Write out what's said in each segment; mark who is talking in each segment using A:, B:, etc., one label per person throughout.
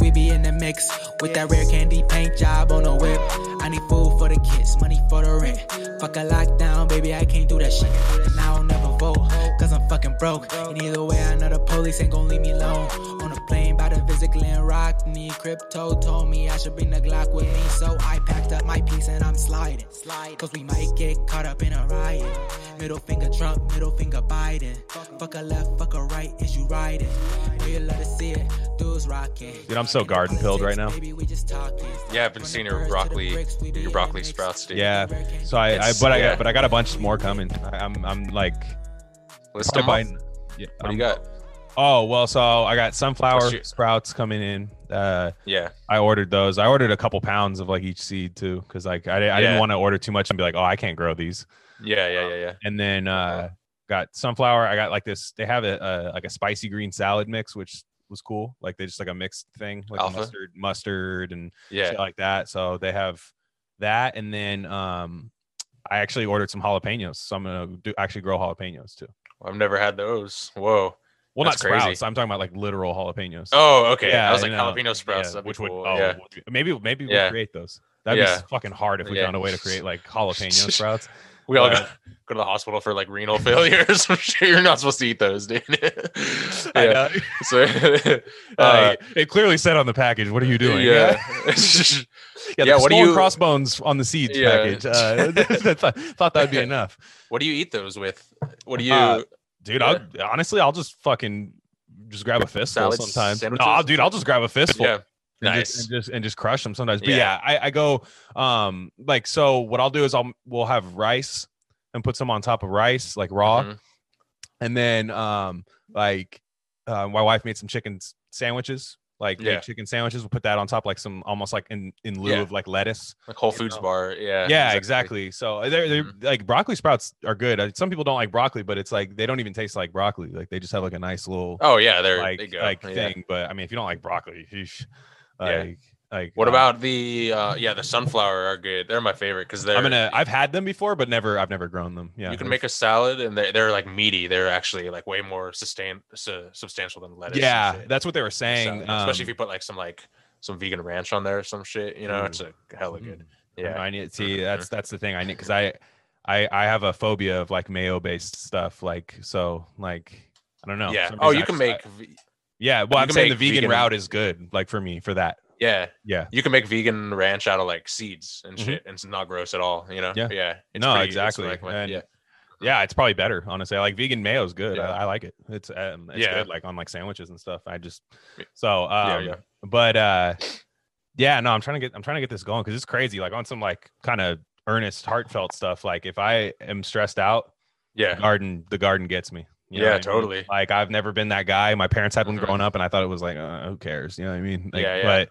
A: we be in the mix. With that rare candy paint job on the whip. I need food for the kids, money for the rent. Fuck a lockdown, baby, I can't do that shit. Now I'll never vote, cause I'm fucking broke. And either way, I know the police ain't gon' leave me alone. On a plane by the visit Glen Rock, need crypto told me I should bring the Glock with me. So I packed up my piece and I'm sliding. Slide, Cause we might get caught up in a riot. Middle finger Trump, middle finger Biden. Fuck a left, fuck a right, is you riding? Know you love to see it, dudes rocking.
B: Dude, I'm so garden pilled right now.
A: Baby, we just talking.
C: Yeah, I've been seeing your broccoli, your broccoli sprouts, dude.
B: Yeah. So I, I
C: It's-
B: but I got but I got a bunch more coming. I, I'm I'm like
C: List
B: probably
C: them off.
B: buying- yeah,
C: What do you got?
B: Oh well, so I got sunflower sprouts coming in. Uh,
C: Yeah,
B: I ordered those. I ordered a couple pounds of like each seed too, because like I, I
C: Yeah.
B: didn't want to order too much and be like, oh, I can't grow these.
C: yeah, yeah, yeah, yeah.
B: And then uh, got sunflower. I got like this. They have a, a like a spicy green salad mix, which was cool. Like they just like a mixed thing, like
C: Alpha?
B: mustard, mustard, and
C: Yeah,
B: shit like that. So they have that, and then um, I actually ordered some jalapenos. So I'm gonna do actually grow jalapenos too.
C: I've never had those. Whoa.
B: Well,
C: That's
B: not
C: crazy.
B: sprouts. I'm talking about like literal jalapenos.
C: Oh, okay.
B: Yeah,
C: I was like
B: know.
C: jalapeno sprouts.
B: Yeah, which would oh,
C: yeah.
B: maybe maybe we'll
C: Yeah.
B: create those. That'd be fucking hard if we found a way to create like jalapeno sprouts.
C: We all go, go to the hospital for like renal failure or some shit. You're not supposed to eat those, dude.
B: I
C: yeah.
B: know.
C: So,
B: Uh,
C: uh,
B: it clearly said on the package, "What are you doing?"
C: yeah.
B: yeah.
C: Yeah, what do you-
B: crossbones on the seeds
C: Yeah.
B: package. Uh, thought, thought that'd be enough,
C: what do you eat those with? What do you?
B: Uh, dude.
C: Yeah.
B: I'll honestly, I'll just fucking just grab a fistful
C: Salads,
B: sometimes. No,
C: sandwiches?
B: I'll, dude, I'll just grab a fistful.
C: yeah.
B: and
C: Nice.
B: just, and just and just crush them sometimes. But
C: Yeah.
B: yeah, I, I go um like so. What I'll do is I'll we'll have rice and put some on top of rice like raw,
C: Mhm.
B: and then um like uh, my wife made some chicken sandwiches. Like made
C: Yeah.
B: chicken sandwiches. We'll put that on top like some almost like in in lieu
C: Yeah.
B: of like lettuce.
C: Like Whole
B: you
C: Foods
B: know.
C: bar. Yeah.
B: Yeah, exactly. So uh, they're they're
C: Mhm.
B: like broccoli sprouts are good. Uh, Some people don't like broccoli, but it's like they don't even taste like broccoli. Like they just have like a nice little
C: Oh yeah, there
B: like
C: they go.
B: like
C: yeah.
B: thing. But I mean, if you don't like broccoli, sheesh,
C: Yeah.
B: like like
C: What
B: uh,
C: about the uh yeah, the sunflower are good. They're my favorite because they're
B: I'm gonna. I've had them before, but never. I've never grown them. Yeah,
C: you can make a salad and they're, they're like meaty. They're actually like way more sustain su- substantial than lettuce.
B: Yeah, that's what they were saying.
C: Salad, especially if
B: um,
C: you put like some like some vegan ranch on there or some shit. You know,
B: Ooh.
C: it's a hella good.
B: mm, know,
C: Yeah.
B: I need see. That's that's the thing. I need because I, I I have a phobia of like mayo based stuff. Like so, like I don't know.
C: yeah. Oh, you
B: I
C: can make.
B: I- yeah, well,
C: you
B: I'm
C: can
B: saying the vegan,
C: vegan-
B: route is good. Like for me, for that.
C: Yeah,
B: Yeah.
C: you can make vegan ranch out of like seeds and
B: Mhm.
C: shit, and it's not gross at all. You know.
B: Yeah.
C: Yeah. It's
B: No,
C: pretty-
B: exactly,
C: my-
B: and-
C: yeah.
B: Yeah, it's probably better. Honestly, I like vegan mayo is good.
C: Yeah.
B: I, I like it. It's um, it's
C: Yeah.
B: good. Like on like sandwiches and stuff. I just so um,
C: Yeah, yeah.
B: But uh, yeah, no, I'm trying to get I'm trying to get this going because it's crazy. Like on some like kind of earnest, heartfelt stuff. Like if I am stressed out,
C: Yeah.
B: garden the garden gets me. You know
C: Yeah,
B: what I mean?
C: totally.
B: Like I've never been that guy. My parents had one
C: Mhm.
B: growing up, and I thought it was like, uh, who cares? You know what I mean? Like,
C: Yeah, yeah.
B: But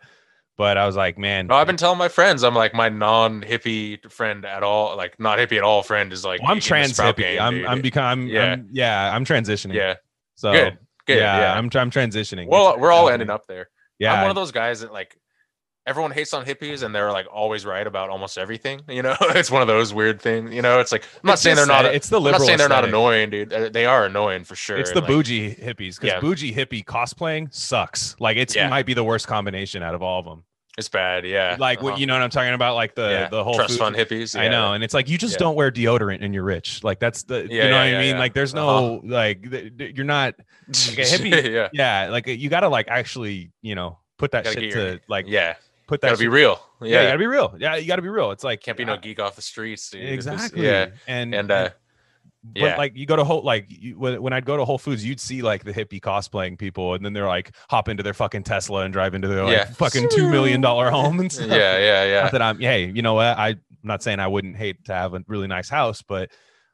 B: but I was like, man,
C: No, I've been telling my friends, I'm like my non-hippie friend at all, like not hippie at all friend is like
B: well, I'm trans hippie.
C: game,
B: I'm
C: dude.
B: I'm becoming
C: Yeah.
B: yeah yeah I'm transitioning.
C: yeah,
B: So
C: good, good,
B: yeah,
C: yeah.
B: I'm I'm transitioning.
C: well,
B: It's
C: we're all ending up there.
B: Yeah,
C: I'm one of those guys that like everyone hates on hippies and they're like always right about almost everything. You know, it's one of those weird things. You know, it's like I'm not
B: It's
C: saying they're not.
B: It's the liberal.
C: I'm not saying they're not annoying, dude. Uh, They are annoying for sure.
B: It's
C: and,
B: the
C: like,
B: bougie hippies because
C: Yeah.
B: bougie hippie cosplaying sucks. Like it's
C: Yeah.
B: it might be the worst combination out of all of them.
C: It's bad. Yeah.
B: Like
C: uh-huh.
B: you know what I'm talking about? Like the
C: yeah.
B: the whole
C: trust
B: food-
C: fund hippies.
B: I know, and it's like you just
C: Yeah.
B: don't wear deodorant and you're rich. Like that's the
C: Yeah,
B: you know
C: yeah,
B: what
C: yeah,
B: I mean.
C: yeah.
B: Like there's no like th- th- you're not like a hippie.
C: yeah.
B: yeah like you got to like actually you know put that
C: Gotta
B: shit
C: your-
B: to like
C: Yeah.
B: Put that
C: Gotta be real.
B: yeah.
C: Yeah.
B: you gotta be real yeah you gotta be real it's like
C: Can't be no
B: uh,
C: geek off the streets, dude. It's just-
B: exactly
C: Yeah.
B: and
C: And uh,
B: but
C: yeah.
B: like you go to whole like you, when, when I'd go to Whole Foods, you'd see like the hippie cosplaying people, and then they're like hop into their fucking Tesla and drive into their like
C: Yeah.
B: fucking two million dollar home and stuff.
C: yeah, yeah, yeah.
B: Not that I'm hey, you know what? I, I'm not saying I wouldn't hate to have a really nice house, but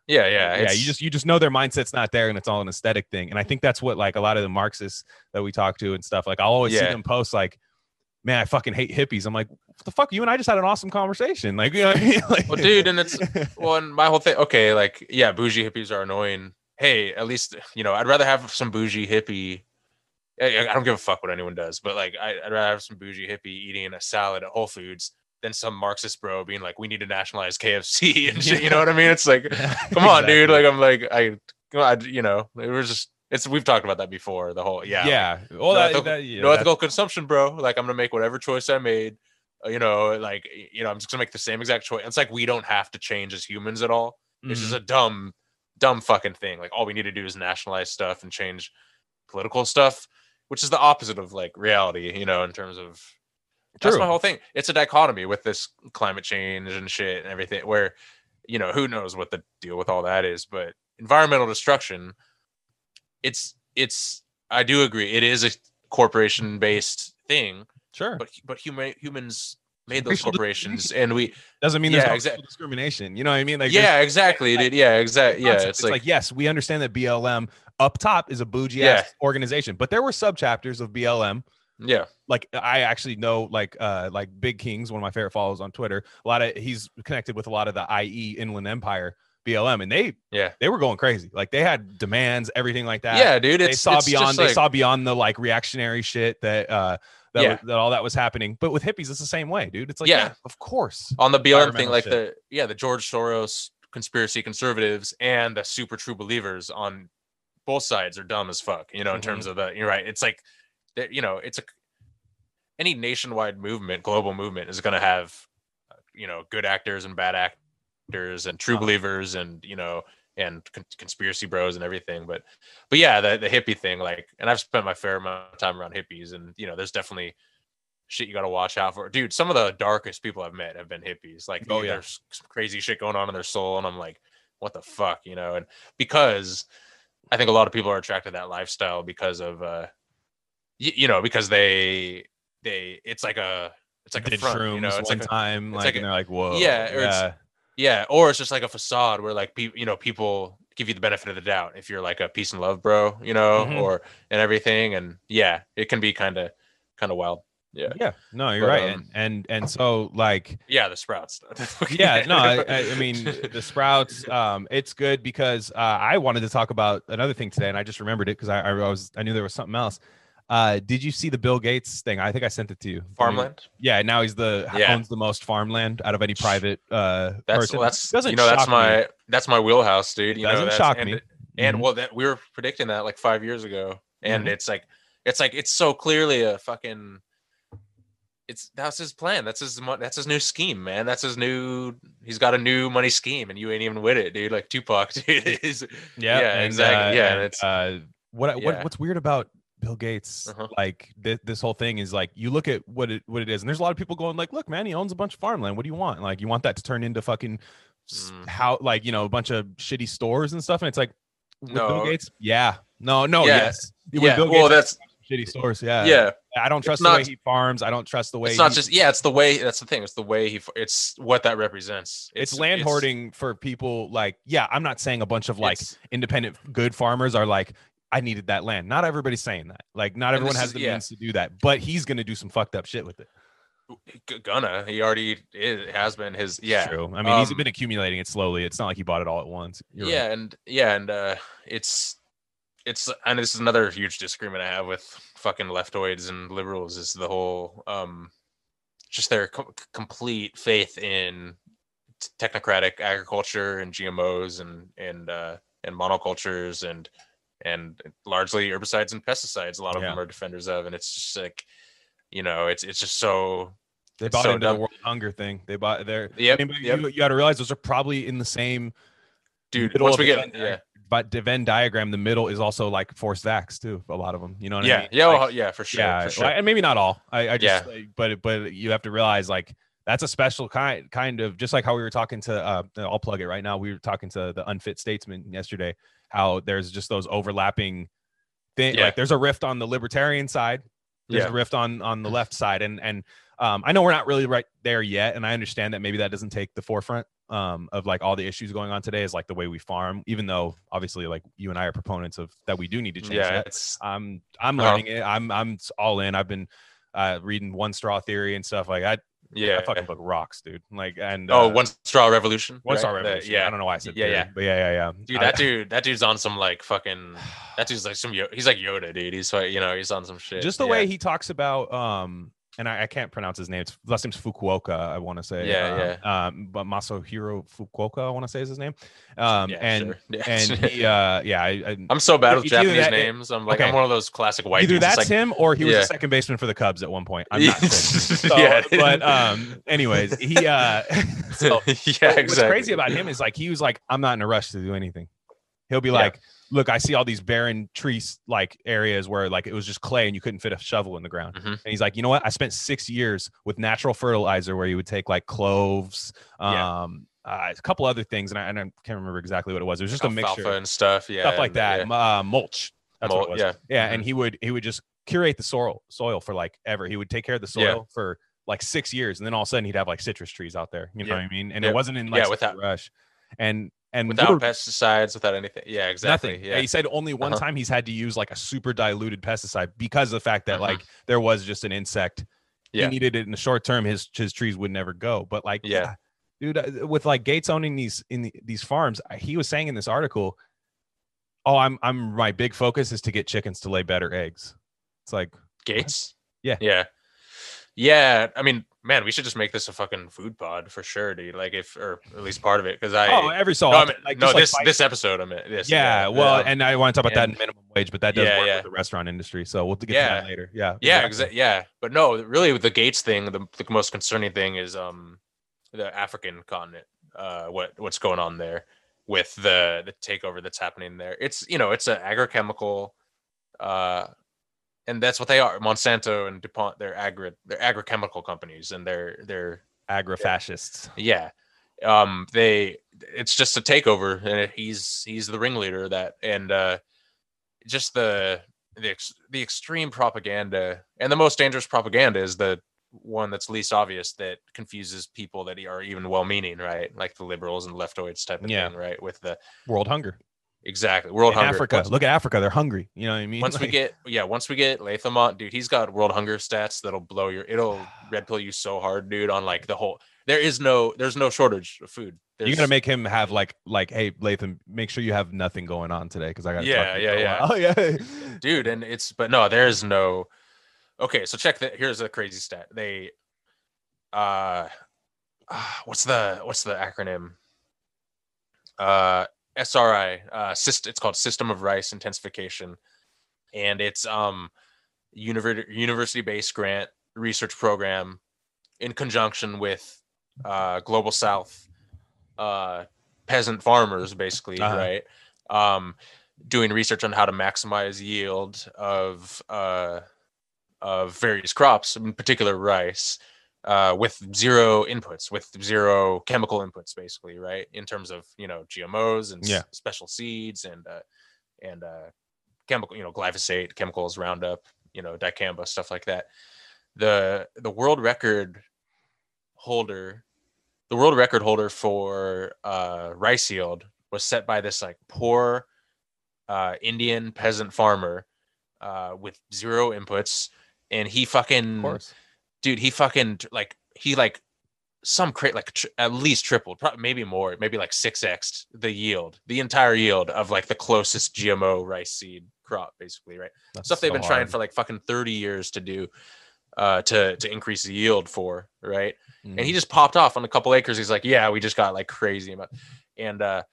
C: Yeah, yeah.
B: yeah, you just you just know their mindset's not there, and it's all an aesthetic thing. And I think that's what like a lot of the Marxists that we talk to and stuff. Like I'll always see them post like, "Man, I fucking hate hippies." I'm like, "What the fuck? You and I just had an awesome conversation." Like, you know what I mean? Like,
C: Well, dude, and it's well, and my whole thing. Okay, like yeah, bougie hippies are annoying. Hey, at least you know I'd rather have some bougie hippie. I, I don't give a fuck what anyone does, but like I, I'd rather have some bougie hippie eating a salad at Whole Foods than some Marxist bro being like, "We need to nationalize KFC and shit." You know what I mean? It's like, come on, dude. Like I'm like I, I you know, it was just It's we've talked about that before. The whole yeah,
B: yeah.
C: like,
B: Well,
C: no
B: that,
C: ethical,
B: that- yeah,
C: no ethical consumption, bro. Like I'm gonna make whatever choice I made. uh, You know, like you know, I'm just gonna make the same exact choice. It's like we don't have to change as humans at all. It's
B: Mhm.
C: just a dumb, dumb fucking thing. Like all we need to do is nationalize stuff and change political stuff, which is the opposite of like reality. You know, in terms of that's my whole thing. It's a dichotomy with this climate change and shit and everything. Where you know who knows what the deal with all that is, but environmental destruction. It's it's. I do agree. It is a corporation based thing,
B: sure.
C: but but human humans made those
B: Racial
C: corporations, and we
B: Doesn't mean there's no racial discrimination. You know what I mean? Like,
C: yeah, exactly, dude. Yeah, exactly. Yeah, it's,
B: it's,
C: like,
B: like, yes, we understand that BLM up top is a bougie
C: Yeah.
B: organization, but there were sub chapters of BLM.
C: yeah,
B: Like I actually know, like uh, like Big Kings, one of my favorite follows on Twitter. A lot of he's connected with a lot of the IE Inland Empire BLM, and they
C: yeah,
B: they were going crazy. Like they had demands, everything like that.
C: yeah, dude.
B: they
C: It's,
B: saw beyond. they saw beyond the like reactionary shit that uh that,
C: Yeah.
B: was- that all that was happening. But with hippies, it's the same way, dude. It's like
C: Yeah.
B: yeah, of course.
C: on the BLM thing, like
B: shit.
C: the yeah, the George Soros conspiracy conservatives and the super true believers on both sides are dumb as fuck. You know, in
B: Mm-hmm.
C: terms of the you're right. It's like that. You know, it's a any nationwide movement, global movement is going to have uh, you know good actors and bad actors and true believers and you know and con- conspiracy bros and everything but but yeah the, the hippie thing like and i've spent my fair amount of time around hippies and you know there's definitely shit you got to watch out for dude some of the darkest people i've met have been hippies like
B: Oh, yeah.
C: there's crazy shit going on in their soul and i'm like what the fuck you know and because i think a lot of people are attracted to that lifestyle because of uh y- you know because they they it's like a it's like a front, you know it's
B: one
C: like a,
B: time, like,
C: like
B: and they're like, whoa,
C: yeah, or it's-
B: yeah.
C: Yeah, or it's just like a facade where like people, you know, people give you the benefit of the doubt if you're like a peace and love bro, you know,
B: Mhm.
C: or and everything, and yeah, it can be kind of kind of wild. Yeah,
B: yeah. No, you're
C: But,
B: right,
C: um,
B: and, and and so like
C: yeah, the sprouts.
B: yeah no I, I I mean the sprouts um it's good because uh i wanted to talk about another thing today and i just remembered it because I, I was i knew there was something else uh did you see the bill gates thing i think i sent it to you
C: farmland.
B: yeah now he's the
C: Yeah.
B: owns the most farmland out of any private uh
C: That's
B: person
C: that's
B: Doesn't
C: you know that's
B: shock me.
C: my that's my wheelhouse, dude. You
B: Doesn't
C: that's,
B: shock
C: and,
B: me.
C: And
B: Mhm.
C: well, that we were predicting that like five years ago, and
B: Mhm.
C: it's like it's like it's so clearly a fucking. It's that's his plan. That's his that's his new scheme, man. That's his new. He's got a new money scheme, and you ain't even with it, dude. Like Tupac, dude.
B: yeah,
C: yeah,
B: and,
C: exactly.
B: uh,
C: yeah,
B: and,
C: and it's
B: uh what what what's weird about Bill Gates,
C: Uh-huh.
B: like th- this whole thing is like you look at what it what it is, and there's a lot of people going like, "Look, man, he owns a bunch of farmland. What do you want? Like, you want that to turn into fucking
C: Mm.
B: how like you know a bunch of shitty stores and stuff?" And it's like, with Bill Gates, yeah, no, no,
C: Yeah.
B: yes, With
C: yeah.
B: Bill
C: Well,
B: Gates,
C: that's
B: shitty stores, yeah,
C: yeah.
B: I don't
C: It's
B: trust the way he farms. I don't trust the way
C: It's not
B: he-
C: just yeah. It's the way. That's the thing. It's the way he. It's what that represents.
B: It's, land hoarding for people like yeah. I'm not saying a bunch of like independent good farmers are like I needed that land. Not everybody's saying that. Like not everyone has
C: is-
B: the
C: yeah.
B: means to do that. But he's gonna do some fucked up shit with it.
C: g- gonna. He already is, has been his. Yeah.
B: True. I mean, he's been accumulating it slowly. It's not like he bought it all at once. You're right.
C: yeah and yeah and uh it's it's and this is another huge disagreement i have with fucking leftoids and liberals is the whole um just their co- complete faith in t- technocratic agriculture and gmos and and uh and monocultures and and largely herbicides and pesticides a lot of
B: Yeah.
C: them are defenders of and it's just like you know it's it's just so
B: They bought
C: so
B: into
C: dumb.
B: the world hunger thing. They bought their.
C: Yep,
B: I mean,
C: yep.
B: you, you got to realize those are probably in the same
C: dude once we get yeah
B: But the Venn diagram, the middle is also like forced vax too. A lot of them, you know what I
C: yeah
B: mean?
C: yeah
B: Like,
C: well, yeah for sure
B: yeah,
C: for sure
B: like, and maybe not all. I, I just,
C: Yeah.
B: like, but but you have to realize like that's a special kind kind of just like how we were talking to. uh I'll plug it right now. We were talking to the unfit statesman yesterday. How there's just those overlapping thing.
C: Yeah.
B: Like there's a rift on the libertarian side. There's
C: Yeah.
B: a rift on on the left side, and and um, I know we're not really right there yet, and I understand that maybe that doesn't take the forefront um, of like all the issues going on today is like the way we farm. Even though obviously like you and I are proponents of that, we do need to change
C: yeah
B: that. I'm I'm
C: Uh-huh.
B: learning it. I'm I'm all in. I've been uh, reading One Straw Theory and stuff like I.
C: yeah
B: That fucking book rocks, dude. Like and
C: Oh,
B: uh,
C: one straw revolution.
B: One
C: right?
B: Straw
C: The-
B: Revolution.
C: yeah,
B: I don't know why I said
C: Yeah, yeah.
B: but yeah, yeah, yeah.
C: dude,
B: I-
C: that dude, that dude's on some like fucking. That dude's like some. Yo- he's like Yoda, dude. He's like you know he's on some shit.
B: just the
C: yeah.
B: way he talks about um and I, I can't pronounce his name. It's last name's Fukuoka. I want to say.
C: Yeah,
B: um, Um, but Masahiro Fukuoka, I want to say is his name. Um,
C: Yeah,
B: and
C: sure. Yeah.
B: and he, uh, yeah, I,
C: I'm so bad with Japanese
B: that-
C: names. I'm like
B: okay.
C: I'm one of those classic white.
B: either that's
C: like,
B: him or he was
C: Yeah.
B: a second baseman for the Cubs at one point. I'm not sure. So,
C: yeah,
B: but um, anyways, he uh, so
C: yeah, exactly.
B: What's crazy about him is like he was like, I'm not in a rush to do anything. He'll be
C: Yeah.
B: Look, I see all these barren trees like areas where like it was just clay and you couldn't fit a shovel in the ground.
C: Mhm.
B: And he's like, you know what? I spent six years with natural fertilizer where you would take like cloves,
C: Yeah.
B: um, uh, a couple other things, and I, and I can't remember exactly what it was. It was just a mixture,
C: and stuff. Yeah,
B: stuff like that,
C: yeah.
B: uh, mulch. That's what it was.
C: yeah.
B: Yeah,
C: Mhm.
B: and he would he would just curate the soil soil for like ever. He would take care of the
C: Yeah.
B: soil for like six years, and then all of a sudden he'd have like citrus trees out there. You know
C: Yeah.
B: what I mean? And
C: Yeah.
B: it wasn't in like
C: Yeah, without-
B: rush. And and
C: without pesticides, without anything. Yeah, exactly.
B: nothing.
C: Yeah,
B: He said only one
C: Uh-huh.
B: time he's had to use like a super diluted pesticide because of the fact that
C: Mhm.
B: like there was just an insect.
C: Yeah.
B: He needed it in the short term. His his trees would never go. But like
C: Yeah.
B: dude, uh, with like Gates owning these in the, these farms, he was saying in this article, "Oh, I'm I'm my big focus is to get chickens to lay better eggs." It's like
C: Gates.
B: Yeah.
C: yeah, yeah. I mean, man, we should just make this a fucking food pod for sure, dude. Like, if or at least part of it, because I.
B: oh, every so
C: no, I mean,
B: like
C: no,
B: just, like,
C: this this episode, I'm mean, this.
B: yeah, well,
C: um,
B: and I want to talk about that in minimum wage, but that does
C: Yeah,
B: work
C: yeah.
B: with the restaurant industry. So we'll get to that later. Yeah,
C: yeah,
B: exactly.
C: exa- yeah. But no, really, with the Gates thing, the, the most concerning thing is um the African continent. Uh, what what's going on there with the the takeover that's happening there? It's you know, it's an agrochemical, uh, and that's what they are. Monsanto and Dupont, they're agri they're agrochemical companies, and they're they're
B: Agri-fascists.
C: yeah um they it's just a takeover and he's he's the ringleader of that and uh just the the, ex- the extreme propaganda and the most dangerous propaganda is the one that's least obvious that confuses people that are even well-meaning right like the liberals and leftoids type of
B: Yeah.
C: thing right with the
B: World hunger.
C: Exactly world
B: In
C: hunger
B: Africa,
C: once,
B: look at Africa. They're hungry. You know what I mean?
C: once we get yeah once we get latham on dude he's got world hunger stats that'll blow your it'll red pill you so hard dude on like the whole there is no there's no shortage of food
B: you're gonna make him have like like, hey Latham, make sure you have nothing going on today because I got
C: Yeah, yeah, yeah
B: Oh yeah.
C: dude and it's but no there's no okay so check that here's a crazy stat they uh ah, what's the what's the acronym uh sri uh syst- it's called system of rice intensification. And it's um univer- university based grant research program in conjunction with uh global south uh peasant farmers basically
B: Uh-huh.
C: right? Um doing research on how to maximize yield of uh, of various crops, in particular rice, uh, with zero inputs, with zero chemical inputs, basically, right? In terms of you know GMOs and s- special seeds and uh, and uh, chemical, you know, glyphosate, chemicals, Roundup, you know, dicamba, stuff like that. The the world record holder, the world record holder for uh, rice yield was set by this like poor uh, Indian peasant farmer uh, with zero inputs, and he fucking. Dude, he fucking like he like some crate like tr- at least tripled, probably maybe more, maybe like six x the yield, the entire yield of like the closest GMO rice seed crop, basically, right?
B: That's
C: Stuff they've
B: so
C: been trying for like fucking thirty years to do, uh, to to increase the yield for, right? and he
B: Mhm.
C: just popped off on a couple acres. He's like, "Yeah, we just got like crazy amount," and uh,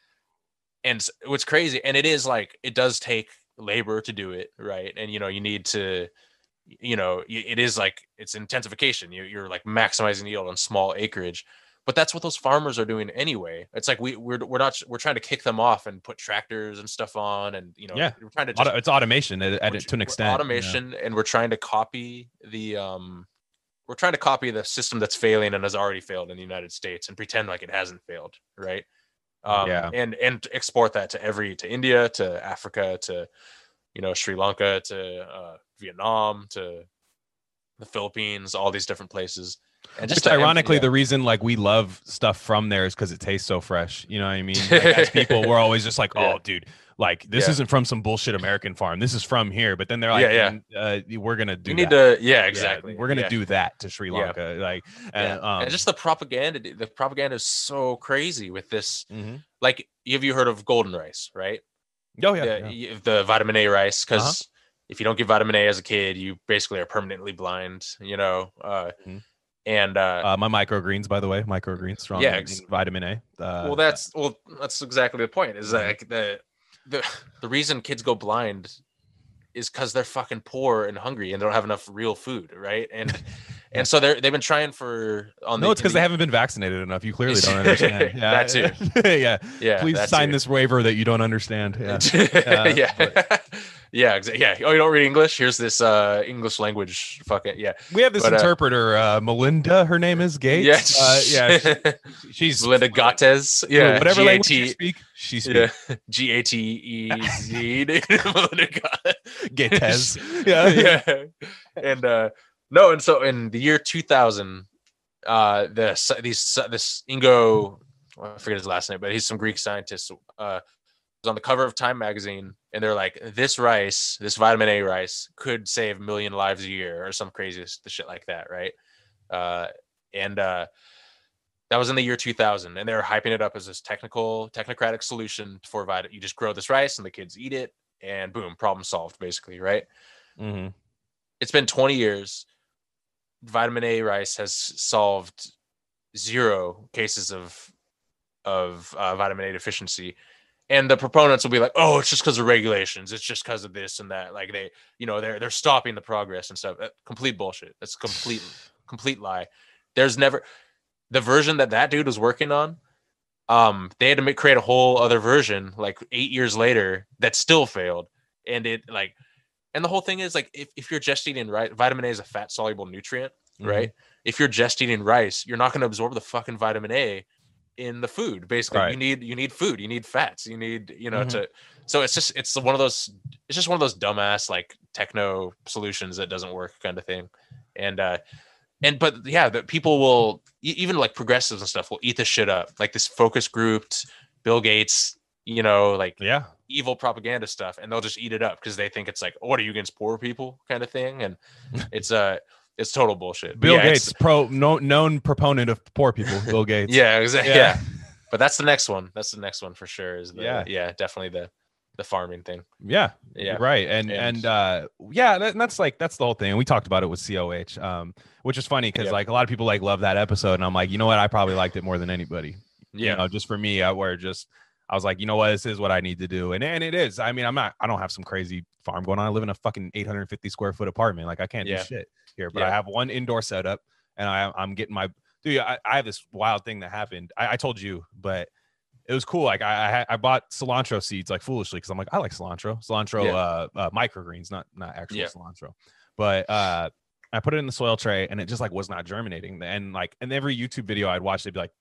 C: and what's crazy, and it is like it does take labor to do it, right? And you know, you need to, you know, it is like it's intensification. You you're like maximizing yield on small acreage, but that's what those farmers are doing anyway. It's like we we're we're not we're trying to kick them off and put tractors and stuff on, and you know,
B: Yeah.
C: we're trying to just
B: it's automation at, at, to an extent.
C: automation and we're trying to copy the um we're trying to copy the system that's failing and has already failed in the united states and pretend like it hasn't failed right um
B: Yeah.
C: and and export that to every to india to africa to you know sri lanka to uh vietnam to the philippines all these different places and
B: Just ironically,
C: yeah.
B: the reason like we love stuff from there is because it tastes so fresh. You know what I mean? Like, as people, we're always just like,
C: Yeah.
B: "Oh, dude, like this
C: Yeah.
B: isn't from some bullshit American farm. This is from here." But then they're like,
C: Yeah,
B: "Mm, Uh, "We're gonna do
C: we need
B: that.
C: to yeah
B: Yeah,
C: exactly
B: we're gonna
C: yeah.
B: do that to Sri
C: Yeah.
B: Lanka." Like,
C: yeah.
B: and, um,
C: and just the propaganda the propaganda is so crazy with this
B: mhm.
C: like have you heard of golden rice right
B: oh yeah,
C: the,
B: yeah.
C: the vitamin A rice because
B: Uh-huh.
C: If you don't get vitamin A as a kid, you basically are permanently blind. You know, uh,
B: Mhm.
C: and uh,
B: Uh, my microgreens, by the way, microgreens, strong
C: Yeah, ex-
B: vitamin A. Uh,
C: well, that's well, that's exactly the point. Is
B: Mhm.
C: like the the the reason kids go blind is because they're fucking poor and hungry and they don't have enough real food, right? And and so they're they've been trying for on
B: no,
C: the,
B: it's because
C: the-
B: they haven't been vaccinated enough. You clearly don't understand. Yeah.
C: That too.
B: yeah.
C: yeah
B: Please sign
C: too.
B: this waiver that you don't understand. Yeah.
C: yeah,
B: Uh,
C: yeah, exactly. Yeah. Oh, you don't read English? Here's this uh English language. Fuck it. Yeah.
B: We have this
C: But, uh,
B: interpreter, uh, Melinda. Her name is Gates. Uh, yeah. she- she's
C: Linda Gates. Yeah.
B: Whatever language you speak, she
C: Yeah.
B: speaks.
C: G A T E Z. Melinda Gates.
B: Yeah.
C: yeah. And uh no, and so in the year 2000, uh this these this Ingo, I forget his last name, but he's some Greek scientist. Uh, on the cover of Time magazine, and they're like, "This rice, this vitamin A rice, could save a million lives a year, or some crazy shit like that, right?" Uh, and uh, that was in the year 2000, and they were hyping it up as this technical, technocratic solution for vitamin. You just grow this rice, and the kids eat it, and boom, problem solved, basically, right?
B: hmm
C: it's been 20 years. Vitamin A rice has solved zero cases of of uh, vitamin A deficiency, and the proponents will be like, "Oh, it's just because of regulations. It's just because of this and that. Like they, you know, they're they're stopping the progress and stuff. Uh, complete bullshit. That's complete complete lie. There's never the version that that dude was working on. Um, they had to make, create a whole other version like eight years later that still failed, and it like and the whole thing is like if, if you're just eating rice, vitamin A is a fat soluble nutrient,
B: Mm-hmm.
C: right? If you're just eating rice, you're not going to absorb the fucking vitamin A in the food. Basically, you need you need food, you need fats, you need you know
B: Mhm.
C: to. So it's just it's one of those it's just one of those dumbass like techno solutions that doesn't work kind of thing, and uh and but yeah, that people will even like progressives and stuff will eat this shit up like this focus grouped Bill Gates, you know, like
B: Yeah.
C: evil propaganda stuff and they'll just eat it up because they think it's like what are you against poor people kind of thing and it's uh it's total bullshit
B: Bill
C: yeah,
B: Gates, pro no, known proponent of poor people. Bill Gates.
C: yeah exactly
B: Yeah.
C: yeah. but that's the next one that's the next one for sure is the,
B: Yeah.
C: yeah definitely the the farming thing
B: Yeah.
C: yeah
B: right. And
C: And-
B: and, uh yeah, that, that's like that's the whole thing. We talked about it with COH, um, which is funny because like a lot of people like love that episode, and I'm like, you know what, I probably liked it more than anybody.
C: yeah
B: You know, just for me, I where just I was like, you know what, this is what I need to do, and and it is. I mean, I'm not, I don't have some crazy farm going on. I live in a fucking 850 square foot apartment. Like I can't
C: Yeah.
B: do shit here, but I have one indoor setup, and I I'm getting my dude. I, I have this wild thing that happened. I, I told you, but it was cool. Like I I, I bought cilantro seeds like foolishly because I'm like I like cilantro, cilantro
C: Yeah.
B: uh, uh microgreens, not not actual
C: Yeah.
B: cilantro, but uh. I put it in the soil tray and it just like was not germinating. And like in every YouTube video I'd watch, they'd be like,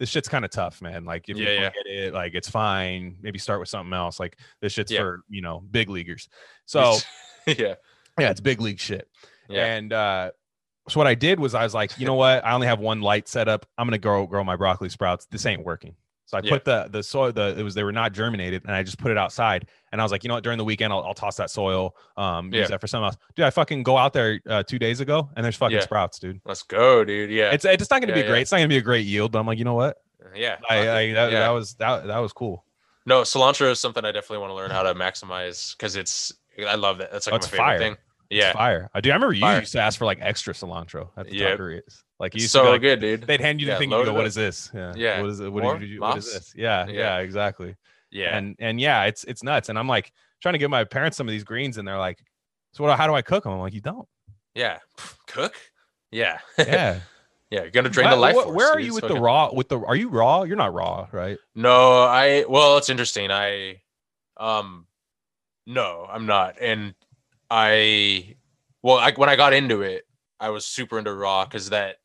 B: this shit's kind of tough, man. Like if
C: Yeah,
B: you don't
C: yeah.
B: get it, like it's fine. Maybe start with something else. Like this shit's
C: Yeah.
B: for you know big leaguers. So
C: yeah
B: yeah, it's big league shit. And uh, so what I did was I was like, you know what? I only have one light set up. I'm gonna grow grow my broccoli sprouts. This ain't working. So I
C: Yeah.
B: put the the soil the it was they were not germinated and I just put it outside and I was like, you know what? During the weekend I'll, I'll toss that soil, um,
C: Yeah.
B: use that for something else. Dude, I fucking go out there uh, two days ago and there's fucking
C: Yeah.
B: sprouts, dude.
C: let's go dude yeah
B: It's it's not gonna be great. It's not gonna be a great yield, but I'm like, you know what?
C: yeah
B: I, I that, that was that that was cool.
C: no cilantro is something i definitely want to learn how to maximize because it's i love that that's like
B: Oh,
C: my favorite
B: fire.
C: thing yeah
B: fire. I do. I remember you
C: Fire.
B: used to ask for like extra cilantro at the
C: Yeah.
B: taquerias. Like you used to
C: so
B: be like,
C: good dude
B: they'd hand you the
C: Yeah,
B: thing. You go, "What
C: up."
B: is this? Yeah.
C: Yeah.
B: What is it? What,
C: More?
B: you, what is this? Yeah,
C: Yeah.
B: yeah. Exactly.
C: yeah
B: And and yeah, it's it's nuts. And I'm like trying to give my parents some of these greens, and they're like, "So what? How do I cook them?" I'm like, "You don't."
C: yeah cook yeah
B: Yeah.
C: yeah you're gonna drain the life
B: where are you with the raw? With the are you raw? You're not raw, right?
C: No, I well, it's interesting. I um no, I'm not. And I well, I when I got into it, I was super into raw cuz that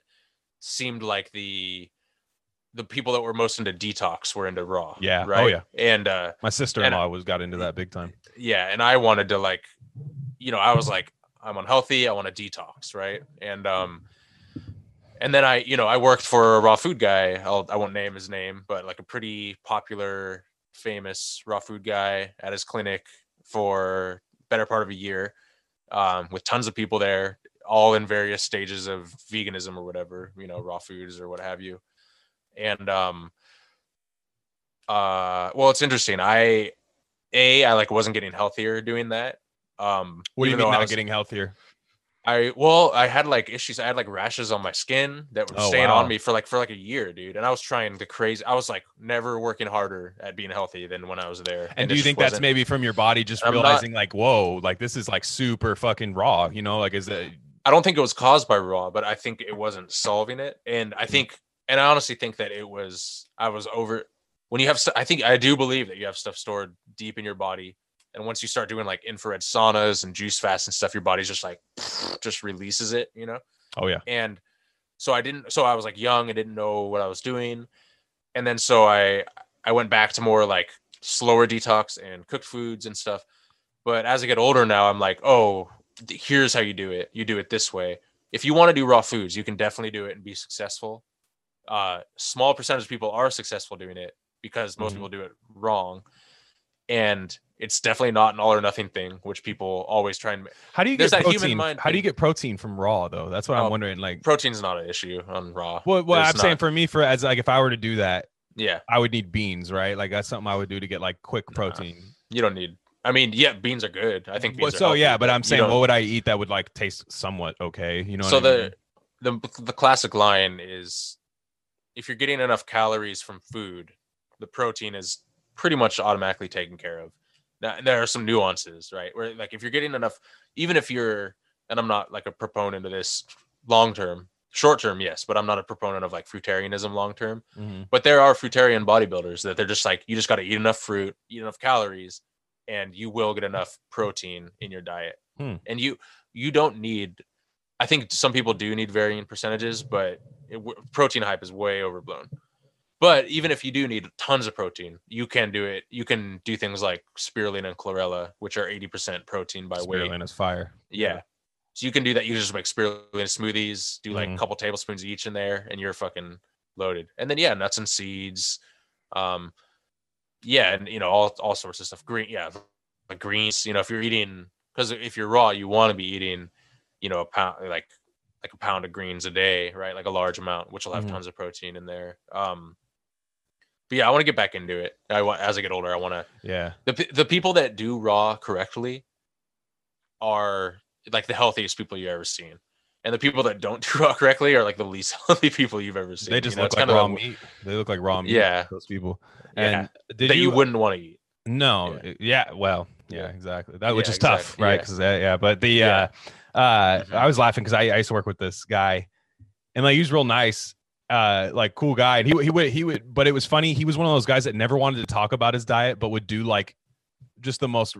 C: seemed like the the people that were most into detox were into raw.
B: Yeah. Oh,
C: Right.
B: yeah.
C: And uh
B: My sister-in-law was got into that big time.
C: yeah, and I wanted to like you know, I was like I'm unhealthy, I want to detox, right? And um and then I, you know, I worked for a raw food guy. I'll, I won't name his name, but like a pretty popular, famous raw food guy at his clinic for better part of a year, um, with tons of people there, all in various stages of veganism or whatever, you know, raw foods or what have you. And um, uh, well, it's interesting. I a I like wasn't getting healthier doing that, Um,
B: What do you mean not
C: was-
B: getting healthier?
C: I well, I had like issues. I had like rashes on my skin that were
B: Oh,
C: staying
B: wow.
C: on me for like for like a year, dude. And I was trying the crazy. I was like never working harder at being healthy than when I was there.
B: And
C: it
B: do you think that's
C: wasn't-
B: maybe from your body just
C: I'm not-
B: realizing like, whoa, like this is like super fucking raw, you know? Like is it
C: I don't think it was caused by raw, but I think it wasn't solving it. And. I mm-hmm. think, and I honestly think that it was. I was over when you have. I think I do believe that you have stuff stored deep in your body, and once you start doing like infrared saunas and juice fasts and stuff, your body's just like just releases it, you know.
B: oh yeah.
C: and so i didn't so i was like young i didn't know what i was doing and then so i i went back to more like slower detox and cooked foods and stuff but as i get older now i'm like oh here's how you do it you do it this way if you want to do raw foods you can definitely do it and be successful uh small percentage of people are successful doing it because most
B: Mhm.
C: people do it wrong and it's definitely not an all or nothing thing which people always try and
B: How do you
C: There's
B: get
C: that human
B: protein?
C: mind
B: How do you get protein from raw though? That's what I'm
C: Oh,
B: wondering. Like
C: protein's not an issue on raw
B: well, well I'm saying for me, for as like if I were to do that,
C: yeah
B: I would need beans, right? Like that's something I would do to get like quick
C: Nah.
B: protein.
C: You don't need. I mean, yeah, beans are good. I think
B: Well,
C: are
B: so
C: healthy,
B: yeah, but I'm saying what would I eat that would like taste somewhat okay? You know.
C: so
B: what I mean?
C: the the the classic line is, if you're getting enough calories from food, the protein is pretty much automatically taken care of. Now, there are some nuances, right? Where like if you're getting enough, even if you're, and I'm not like a proponent of this long term, short term, yes, but I'm not a proponent of like fruitarianism long term.
B: Mhm.
C: But there are fruitarian bodybuilders that they're just like, you just got to eat enough fruit, eat enough calories, and you will get enough protein in your diet.
B: Hmm.
C: And you you don't need. I think some people do need varying percentages, but it, protein hype is way overblown. But even if you do need tons of protein, you can do it. You can do things like spirulina and chlorella, which are 80% protein by weight.
B: Spirulina is fire.
C: Yeah. So you can do that. You just make spirulina smoothies, do like
B: Mhm.
C: a couple tablespoons each in there, and you're fucking loaded. And then yeah, nuts and seeds. Um yeah, and you know, all all sorts of stuff. Green, yeah, like greens, you know, if you're eating because if you're raw, you want to be eating, you know, a pound like like a pound of greens a day, right? Like a large amount, which will have
B: Mhm.
C: tons of protein in there. Um but yeah, I want to get back into it. I want as I get older, I want to
B: Yeah.
C: the the people that do raw correctly are like the healthiest people you've ever seen, and the people that don't do raw correctly are like the least healthy people you've ever seen.
B: They
C: you
B: just
C: know?
B: look like raw
C: the-
B: meat. They look like raw meat.
C: Yeah.
B: Those people.
C: Yeah.
B: And did
C: that
B: you,
C: you, wouldn't want to eat.
B: No,
C: Yeah.
B: yeah, well, yeah,
C: Yeah.
B: exactly. That which
C: Yeah,
B: is tough, right? Because yeah, but the
C: Yeah.
B: uh, uh,
C: Mhm.
B: I was laughing because I, I used to work with this guy, and like he was real nice, uh, like cool guy, and he would- he would he would, but it was funny. He was one of those guys that never wanted to talk about his diet, but would do like just the most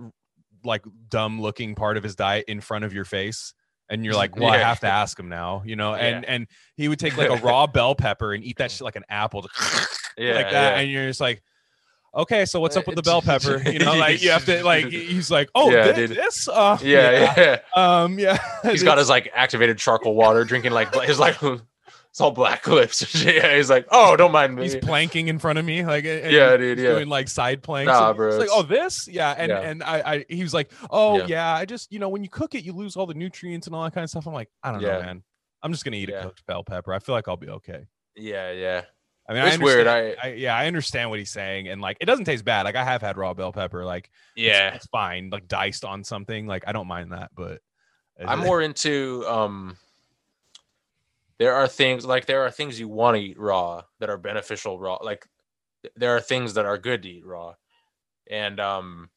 B: like dumb looking part of his diet in front of your face. And you're like, well, I have to ask him now, you know. And
C: Yeah.
B: and he would take like a raw bell pepper and eat that shit like an apple,
C: Yeah,
B: like that,
C: yeah.
B: and you're just like, okay, so what's up with the bell pepper? You know, like you have to like he's like, oh,
C: Yeah,
B: thi-
C: dude.
B: this, uh,
C: yeah, yeah.
B: um, yeah.
C: He's got his like activated charcoal water, drinking like his like it's all black lips. yeah, he's like, oh, don't mind me.
B: He's planking in front of me, like
C: Yeah, dude,
B: he's
C: yeah.
B: doing like side planks.
C: Nah, bro,
B: It's like, oh, this, yeah, and
C: Yeah.
B: and I, I, he was like, oh yeah.
C: Yeah.
B: I just, you know, when you cook it, you lose all the nutrients and all that kind of stuff. I'm like, I don't know, man. I'm just gonna eat a cooked bell pepper. I feel like I'll be okay.
C: yeah, yeah.
B: I mean, I
C: weird. I
B: I, yeah, I understand what he's saying, and like, it doesn't taste bad. Like, I have had raw bell pepper. Like, it's-
C: yeah.
B: it's, fine. Like diced on something. Like, I don't mind that, but
C: I'm more into um there are things like there are things you want to eat raw that are beneficial raw like there are things that are good to eat raw. And um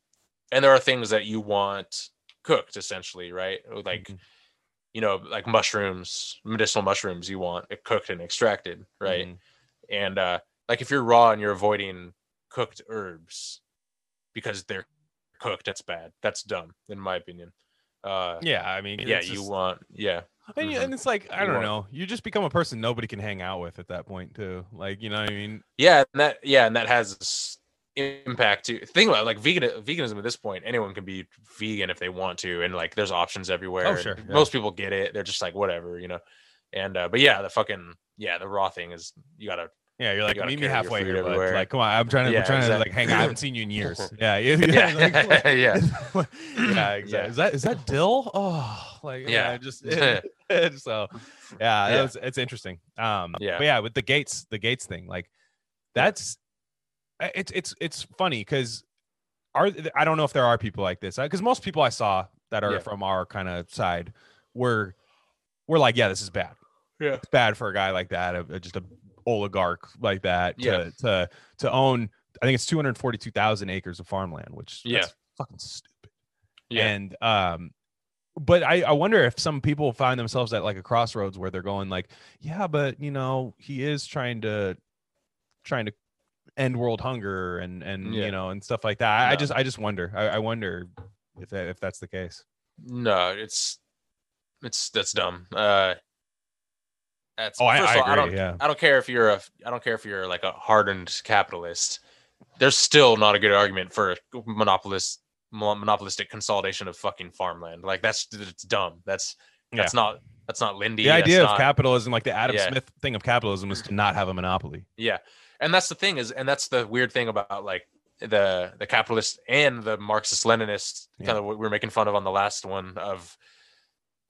C: and there are things that you want cooked essentially right? Like
B: Mhm.
C: you know like mushrooms medicinal mushrooms you want it cooked and extracted right?
B: Mhm.
C: and uh like if you're raw and you're avoiding cooked herbs because they're cooked that's bad. That's dumb in my opinion. Uh
B: Yeah, I mean,
C: yeah
B: it's
C: you
B: just-
C: want yeah
B: and, you- and it's like I don't know. You just become a person nobody can hang out with at that point too. Like you know what I mean?
C: yeah and that yeah and that has impact too think about it, like vegan veganism at this point anyone can be vegan if they want to and like there's options everywhere
B: Oh, sure, yeah.
C: most people get it they're just like whatever you know and uh but yeah the fucking yeah the raw thing is you gotta
B: Yeah, you're like
C: gotta
B: meet me halfway here,
C: everywhere.
B: Like, come on, I'm trying to,
C: Yeah,
B: we're trying to like
C: exactly.
B: hang. I haven't seen you in years. Yeah, yeah,
C: yeah
B: like,
C: yeah
B: yeah, exactly.
C: Yeah.
B: Is that is that dill? Oh, like yeah,
C: Yeah.
B: just so yeah,
C: Yeah.
B: was it's interesting. Um,
C: Yeah.
B: but yeah, with the gates, the gates thing, like that's uh, it's it's it's funny because are I don't know if there are people like this because most people I saw that are
C: Yeah.
B: from our kind of side, we're we're like, yeah, this is bad.
C: Yeah.
B: it's bad for a guy like that, a, just a oligarch like that, to
C: Yeah.
B: to to own. I think it's two hundred forty-two thousand acres of farmland, which
C: Yeah.
B: that's fucking stupid.
C: Yeah.
B: And um, but I I wonder if some people find themselves at like a crossroads where they're going like, yeah, but you know, he is trying to trying to end world hunger and and
C: Yeah.
B: you know and stuff like that. I, I just I just wonder. I, I wonder if that, if that's the case.
C: No, it's it's that's dumb. Uh that's
B: Oh, I, I
C: all,
B: agree.
C: I don't
B: yeah.
C: I don't care if you're a I don't care if you're like a hardened capitalist. There's still not a good argument for monopolist mo- monopolistic consolidation of fucking farmland. Like that's it's dumb. That's that's not that's not Lindy.
B: The idea of
C: not-
B: capitalism, like the Adam
C: Yeah.
B: Smith thing of capitalism, is to not have a monopoly.
C: Yeah, and that's the thing is, and that's the weird thing about like the the capitalist and the Marxist Leninist
B: Yeah.
C: kind of what we are making fun of on the last one of,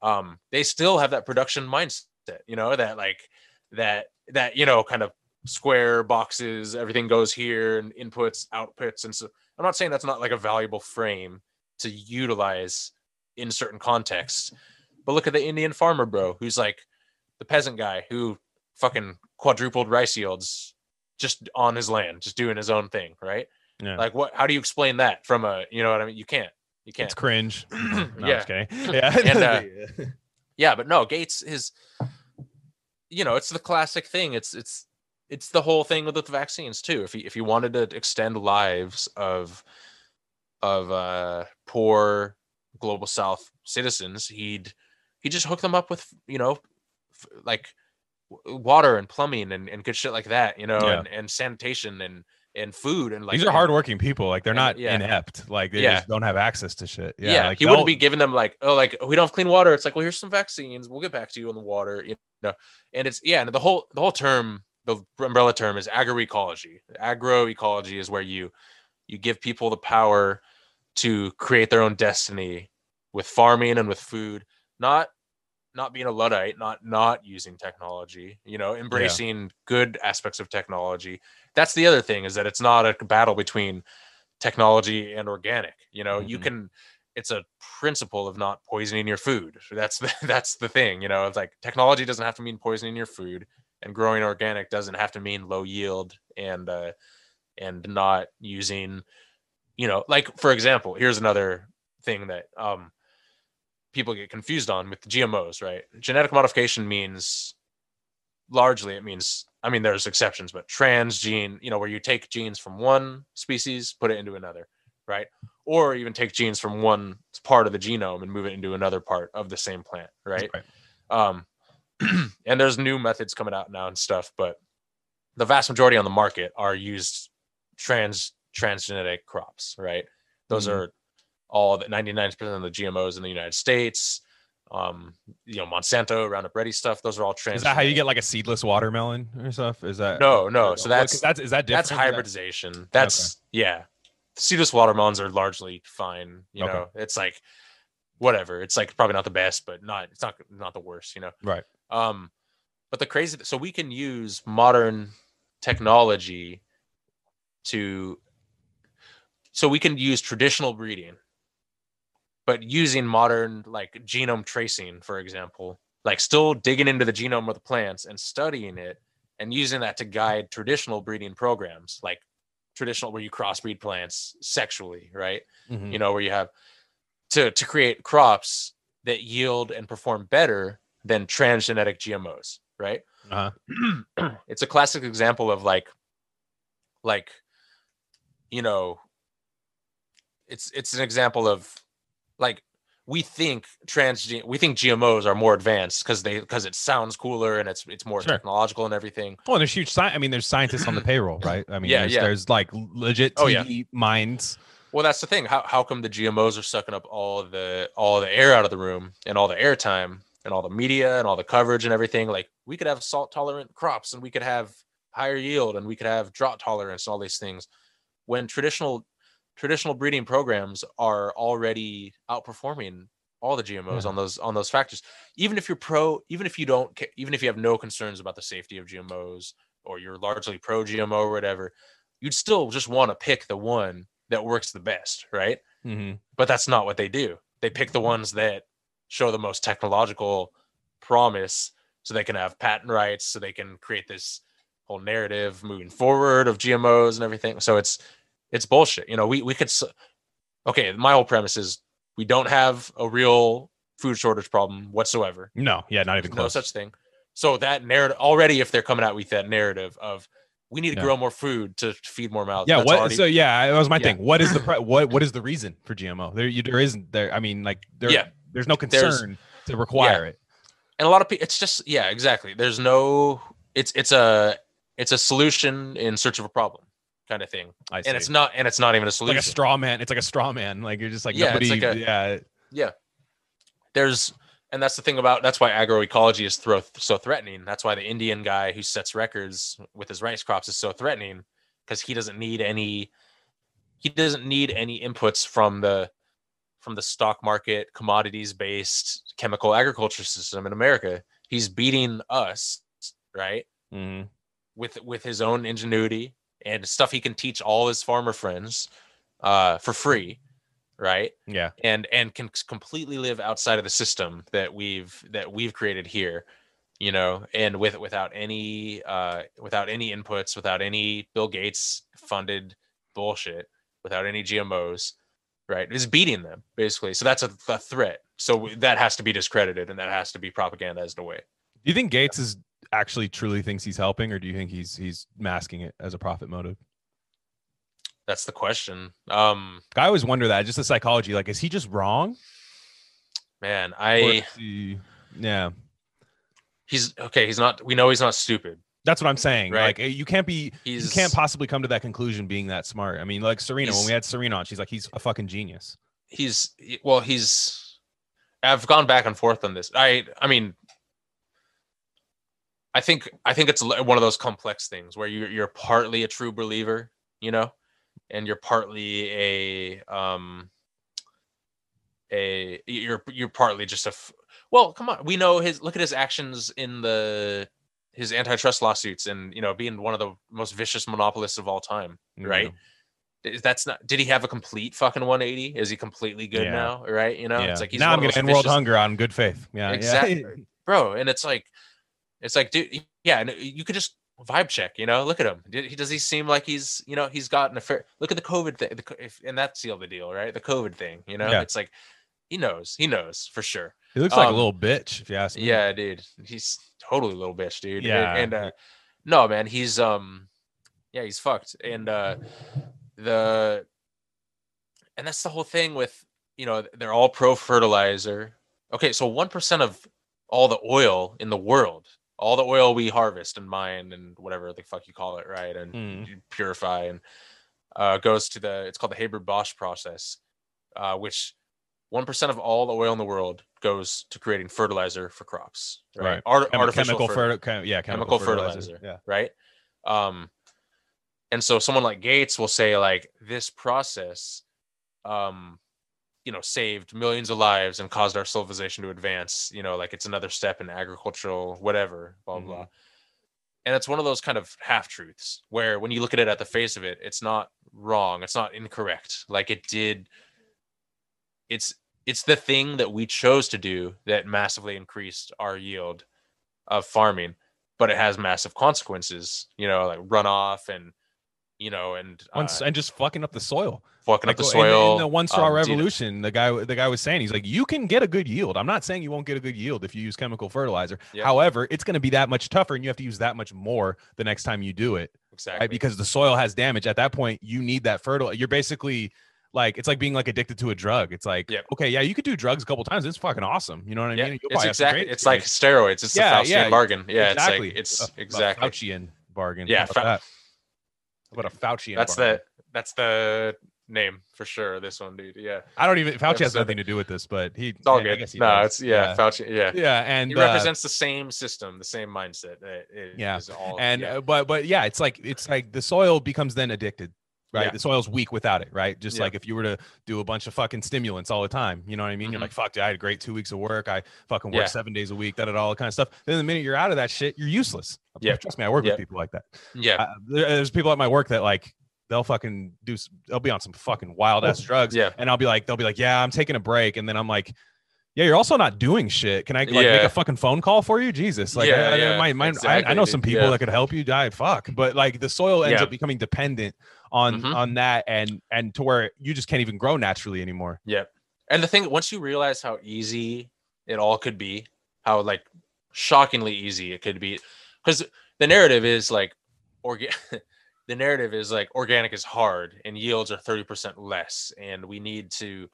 C: um, they still have that production mindset, you know, that like that that you know kind of square boxes, everything goes here and inputs, outputs, and so I'm not saying that's not like a valuable frame to utilize in certain contexts, but look at the Indian farmer bro who's like the peasant guy who fucking quadrupled rice yields just on his land, just doing his own thing, right?
B: Yeah.
C: Like what how do you explain that from a you know what I mean? You can't. You can't.
B: It's cringe. no,
C: Yeah.
B: just kidding. Yeah.
C: And, uh, Yeah, but no, Gates is you know, it's the classic thing. It's it's it's the whole thing with the vaccines too. If you if you wanted to extend lives of of uh poor global south citizens, he'd he just hook them up with, you know, f- like w- water and plumbing and, and good shit like that, you know,
B: Yeah.
C: and, and sanitation and and food and like
B: These are
C: and-
B: hardworking people. Like they're
C: and-
B: not
C: yeah.
B: inept. Like they
C: Yeah.
B: just don't have access to shit. Yeah.
C: yeah,
B: like
C: he wouldn't be giving them like oh like we don't have clean water it's like well here's some vaccines we'll get back to you on the water you know and it's yeah and the whole the whole term the umbrella term is agroecology. Agroecology is where you you give people the power to create their own destiny with farming and with food not not being a luddite not not using technology you know embracing good aspects of technology. That's the other thing is that it's not a battle between technology and organic you know? You
B: Mhm.
C: can it's a principle of not poisoning your food. That's the that's the thing you know? It's like technology doesn't have to mean poisoning your food and growing organic doesn't have to mean low yield and uh and not using you know like for example here's another thing that um people get confused on with gmos right? Genetic modification means largely it means i mean there's exceptions but transgene you know where you take genes from one species put it into another right? Or even take genes from one part of the genome and move it into another part of the same plant right,
B: Right.
C: um and there's new methods coming out now and stuff but the vast majority on the market are used trans transgenic crops right those
B: Mhm.
C: are all the 99% of the gmos in the united states um you know monsanto roundup ready stuff those are all trans
B: Is that how you get like a seedless watermelon or stuff? Is that
C: no no so that's
B: that's is that different?
C: that's hybridization. That's yeah. Seedless watermelons are largely fine. You
B: Okay.
C: know, it's like whatever. It's like probably not the best, but not it's not not the worst. You know.
B: Right.
C: Um, but the crazy so we can use modern technology to so we can use traditional breeding but using modern like genome tracing for example like still digging into the genome of the plants and studying it and using that to guide traditional breeding programs like traditional where you crossbreed plants sexually right
B: Mhm.
C: you know where you have to to create crops that yield and perform better than transgenic gmos right
B: Uh-huh.
C: it's a classic example of like like you know it's it's an example of like we think trans we think gmos are more advanced because they because it sounds cooler and it's it's more
B: Sure.
C: technological and everything
B: Well, and there's huge sci- I mean, there's scientists on the payroll, right? I mean,
C: Yeah,
B: there's,
C: yeah.
B: there's like legit
C: Oh, yeah.
B: TV minds.
C: well that's the thing how, how come the gmos are sucking up all the all the air out of the room and all the airtime and all the media and all the coverage and everything like we could have salt tolerant crops and we could have higher yield and we could have drought tolerance and all these things when traditional traditional breeding programs are already outperforming all the gmos
B: Yeah.
C: on those on those factors. Even if you're pro even if you don't even if you have no concerns about the safety of gmos or you're largely pro gmo or whatever you'd still just want to pick the one that works the best right?
B: Hmm
C: but that's not what they do. They pick the ones that show the most technological promise so they can have patent rights so they can create this whole narrative moving forward of gmos and everything so it's it's bullshit you know we we could okay my whole premise is we don't have a real food shortage problem whatsoever
B: No, yeah, not even
C: no
B: close.
C: such thing so that narrative already if they're coming out with that narrative of we need to
B: Yeah.
C: grow more food to feed more mouths
B: yeah,
C: that's
B: what?
C: already-
B: so yeah, that was my
C: Yeah.
B: thing. What is the what? What is the reason for GMO? There, you, there isn't there. I mean, like there,
C: Yeah.
B: There's no
C: There's-
B: concern to require it.
C: and a lot of people it's just yeah exactly there's no it's it's a it's a solution in search of a problem kind of thing
B: I see.
C: and it's not and it's not even a
B: It's like a straw man. It's like a straw man. Like you're just like
C: Yeah,
B: nobody.
C: like a-
B: yeah,
C: there's and that's the thing about that's why agroecology is thro- so threatening that's why the indian guy who sets records with his rice crops is so threatening because he doesn't need any he doesn't need any inputs from the from the stock market commodities based chemical agriculture system in america he's beating us right
B: hmm
C: with with his own ingenuity and stuff he can teach all his farmer friends uh, for free, right?
B: yeah.
C: And and can completely live outside of the system that we've that we've created here, you know, and with without any uh, without any inputs, without any Bill Gates funded bullshit, without any GMOs, right? Is beating them basically. So that's a, a threat. So that has to be discredited and that has to be propagandized away.
B: Do you think Gates is actually truly thinks he's helping, or do you think he's he's masking it as a profit motive?
C: That's the question. Um,
B: I always wonder that. Just the psychology. Like, is he just wrong?
C: man, I
B: he- yeah.
C: he's okay. He's not. We know he's not stupid.
B: That's what I'm saying.
C: Right.
B: Like, eh, you can't be.
C: He's
B: you can't possibly come to that conclusion being that smart. I mean, like Serena, when we had Serena on, she's like, he's a fucking genius.
C: he's well he's i've gone back and forth on this i i mean i think i think it's one of those complex things where you're you're partly a true believer you know and you're partly a um a you're you're partly just a well come on we know his look at his actions in the his antitrust lawsuits and you know being one of the most vicious monopolists of all time right mm-hmm. is that's not did he have a complete fucking 180 is he completely good
B: Yeah.
C: now right you know
B: Yeah.
C: it's like he's
B: now I'm gonna end world hunger on good faith. Yeah, yeah.
C: Exactly. bro and it's like it's like dude yeah and you could just vibe check you know look at him Did he does he seem like he's you know he's gotten a fair look at the covid thing the, if, and that's sealed the deal right the covid thing you know
B: Yeah.
C: it's like he knows he knows for sure
B: He looks like a
C: Um,
B: little bitch, if you ask me.
C: yeah dude he's totally a little bitch dude And-
B: Yeah.
C: and, uh no man he's um yeah he's fucked and uh the and that's the whole thing with you know they're all pro fertilizer okay so 1% of all the oil in the world all the oil we harvest and mine and whatever the fuck you call it right and
B: Mm.
C: purify and uh, goes to the it's called the haber bosch process uh, which 1% of all the oil in the world goes to creating fertilizer for crops right,
B: Right.
C: Art-
B: Chemi-
C: artificial
B: chemical
C: fertilizer
B: fertilizer. Chem- yeah, chemical,
C: chemical
B: fertilizer.
C: fertilizer.
B: Yeah.
C: right um and so someone like gates will say like this process um you know saved millions of lives and caused our civilization to advance you know like it's another step in agricultural whatever blah
B: Mhm.
C: blah and it's one of those kind of half truths where when you look at it at the face of it it's not wrong it's not incorrect like it did it's it's the thing that we chose to do that massively increased our yield of farming but it has massive consequences you know like runoff and you know and uh,
B: and just fucking up the soil.
C: fucking
B: Like,
C: up the
B: in- in,
C: soil
B: the one straw
C: um,
B: revolution, the guy the guy was saying he's like, you can get a good yield. I'm not saying you won't get a good yield if you use chemical fertilizer.
C: Yeah.
B: However, it's going to be that much tougher, and you have to use that much more the next time you do it,
C: exactly
B: right? Because the soil has damage. At that point, you need that fertile. You're basically like it's like being like addicted to a drug. It's like,
C: Yep.
B: okay, yeah, you could do drugs a couple times. It's fucking awesome. You know what I mean? You'll
C: it's
B: probably have some
C: exactly it's like steroids it's
B: Yeah,
C: the Faustian
B: yeah,
C: bargain yeah
B: exactly.
C: it's like it's
B: A-
C: exactly
B: Faucian bargain.
C: Yeah,
B: How about? How about a Faucian?
C: that's
B: bargain?
C: the that's the name for sure this one dude yeah
B: I don't even. Fauci has nothing to do with this, but he.
C: it's all
B: yeah,
C: good no
B: does.
C: it's yeah, Fauci yeah
B: yeah, and
C: he
B: uh,
C: represents the same system the same mindset that it
B: Yeah,
C: is all
B: and
C: yeah.
B: uh, but but yeah, it's like it's like the soil becomes then addicted, right?
C: Yeah.
B: The soil's weak without it, right? Just
C: Yeah.
B: like if you were to do a bunch of fucking stimulants all the time, you know what I mean? You're
C: Mhm.
B: like, fuck, dude, I had a great two weeks of work. I fucking work
C: Yeah.
B: seven days a week, that all that kind of stuff. Then the minute you're out of that shit, you're useless.
C: Yeah.
B: trust me, I work with people like that.
C: yeah
B: Uh, there- there's people at my work that like they'll fucking do they'll be on some fucking wild ass drugs
C: Yeah.
B: and I'll be like they'll be like yeah I'm taking a break and then I'm like yeah you're also not doing shit can I like make a fucking phone call for you Jesus like
C: Yeah,
B: I, my- my- I- I, know some people that could help you die fuck but like the soil ends up becoming dependent on
C: Mhm.
B: on that and and to where you just can't even grow naturally anymore
C: Yep. And the thing, once you realize how easy it all could be, how like shockingly easy it could be, because the narrative is like, orga- the narrative is like organic is hard and yields are thirty percent less, and we need to,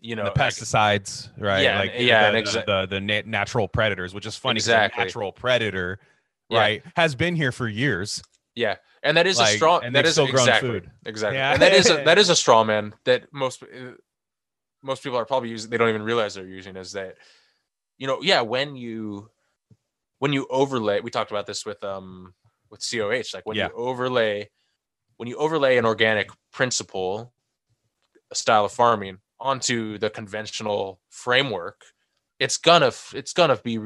C: you know,
B: the
C: like-
B: pesticides, right?
C: Yeah,
B: like
C: yeah,
B: the, the,
C: exa-
B: the, the na- natural predators, which is funny
C: Exactly.
B: natural predator,
C: Yeah.
B: right, has been here for years.
C: Yeah, and that is
B: Like,
C: a strong.
B: and
C: that
B: they've grown
C: exactly
B: food.
C: exactly,
B: Yeah.
C: and that is a, that is a straw man that most uh, most people are probably using. They don't even realize they're using is that, you know, yeah, when you when you overlay, we talked about this with um with COH, like when
B: Yeah.
C: you overlay when you overlay an organic principle, a style of farming onto the conventional framework, it's gonna it's gonna be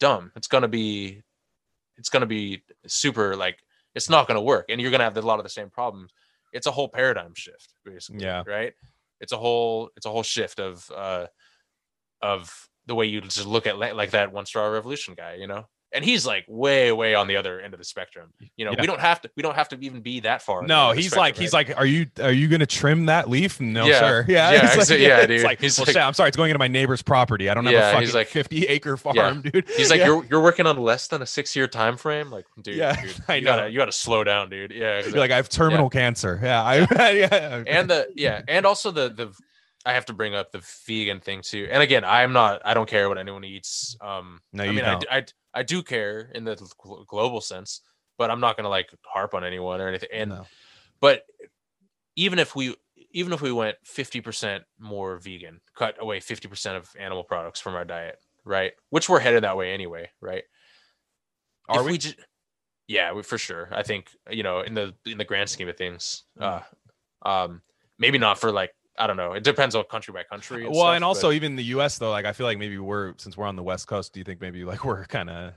C: dumb. It's gonna be it's gonna be super like it's not gonna work, and you're gonna have a lot of the same problems. It's a whole paradigm shift, basically.
B: Yeah.
C: Right. It's a whole it's a whole shift of uh of the way you just look at like that one straw revolution guy, you know. And he's like way, way on the other end of the spectrum. You know,
B: Yeah.
C: we don't have to. We don't have to even be that far.
B: No,
C: end of the
B: he's
C: spectrum,
B: like, he's like, are you are you gonna trim that leaf? No,
C: Yeah.
B: sir. Yeah,
C: Yeah,
B: it's
C: exa- yeah,
B: it's
C: dude.
B: like,
C: He's
B: well,
C: like-
B: shit, I'm sorry, it's going into my neighbor's property. I don't have a fucking
C: he's like-
B: 50 acre farm, dude.
C: He's like, you're you're working on less than a six year time frame. Like, dude,
B: Yeah,
C: dude,
B: I
C: you
B: know.
C: gotta you gotta slow down, dude. yeah
B: You're like, I have terminal cancer. Yeah, I, yeah.
C: and the yeah, and also the the I have to bring up the vegan thing too. And again, I'm not. I don't care what anyone eats. Um,
B: No,
C: I
B: you
C: mean, I,
B: don't.
C: d- I d- I do care in the gl- global sense, but I'm not gonna like harp on anyone or anything. And
B: No.
C: but even if we even if we went 50% more vegan cut away 50% of animal products from our diet right which we're headed that way anyway right
B: Are
C: If
B: we?
C: ju- yeah we, for sure i think you know in the in the grand scheme of things uh um maybe not for like i don't know it depends on country by country
B: well,
C: stuff,
B: and
C: but
B: also even the U.S. though, like I feel like maybe we're since we're on the West Coast. Do you think maybe like we're kind of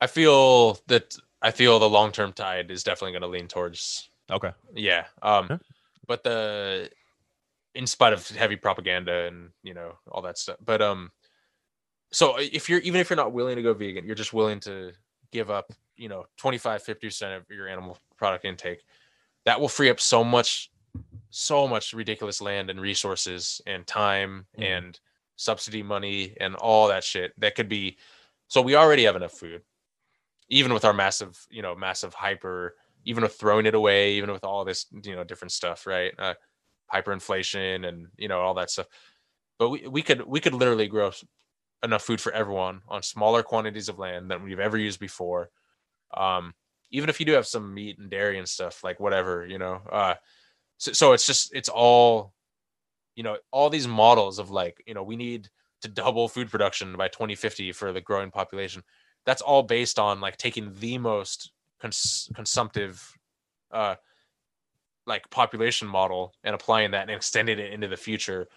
C: i feel that i feel the long-term tide is definitely going to lean towards
B: okay?
C: Yeah. Um,
B: Yeah.
C: but the in spite of heavy propaganda and you know all that stuff. But um, so if you're even if you're not willing to go vegan, you're just willing to give up, you know, 25, 50 percent of your animal product intake. That will free up so much, so much ridiculous land and resources and time
B: Mhm.
C: and subsidy money and all that shit. That could be. So we already have enough food, even with our massive, you know, massive hyper even with throwing it away, even with all this, you know, different stuff, right? Uh, hyperinflation and you know all that stuff. But we, we could we could literally grow enough food for everyone on smaller quantities of land than we've ever used before. Um, even if you do have some meat and dairy and stuff, like whatever, you know. Uh, so, so it's just it's all, you know, all these models of like, you know, we need to double food production by 2050 for the growing population. That's all based on like taking the most cons- consumptive uh like population model and applying that and extending it into the future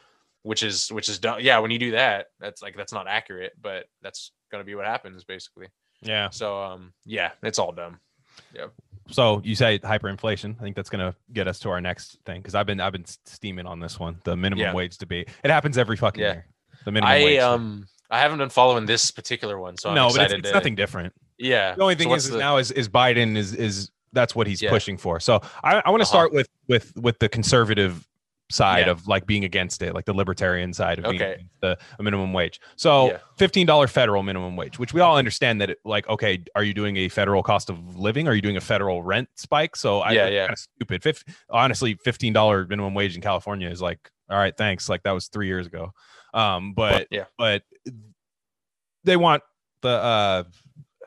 C: which is which is done yeah when you do that that's like that's not accurate but that's going to be what happens basically
B: Yeah.
C: so um yeah it's all dumb
B: So you say hyperinflation. I think that's gonna get us to our next thing because I've been I've been steaming on this one, the minimum
C: Yeah.
B: wage debate. It happens every fucking
C: Yeah.
B: year. The minimum
C: i
B: wage. thing.
C: um i haven't been following this particular one so i'm
B: no, but it's, it's
C: to,
B: nothing different.
C: yeah
B: The only thing
C: what's
B: is,
C: the-
B: now is is Biden is is that's what he's
C: Yeah.
B: pushing for. So I, I want to
C: Uh-huh.
B: start with with with the conservative side
C: Yeah.
B: of like being against it, like the libertarian side of
C: Okay.
B: the minimum wage. So
C: Yeah.
B: fifteen dollar federal minimum wage, which we all understand that it, like okay, are you doing a federal cost of living? Are you doing a federal rent spike? So I
C: Yeah, yeah.
B: kinda stupid. Fif- honestly, fifteen dollar minimum wage in California is like all right, thanks. Like that was three years ago. Um, but
C: yeah
B: but they want the uh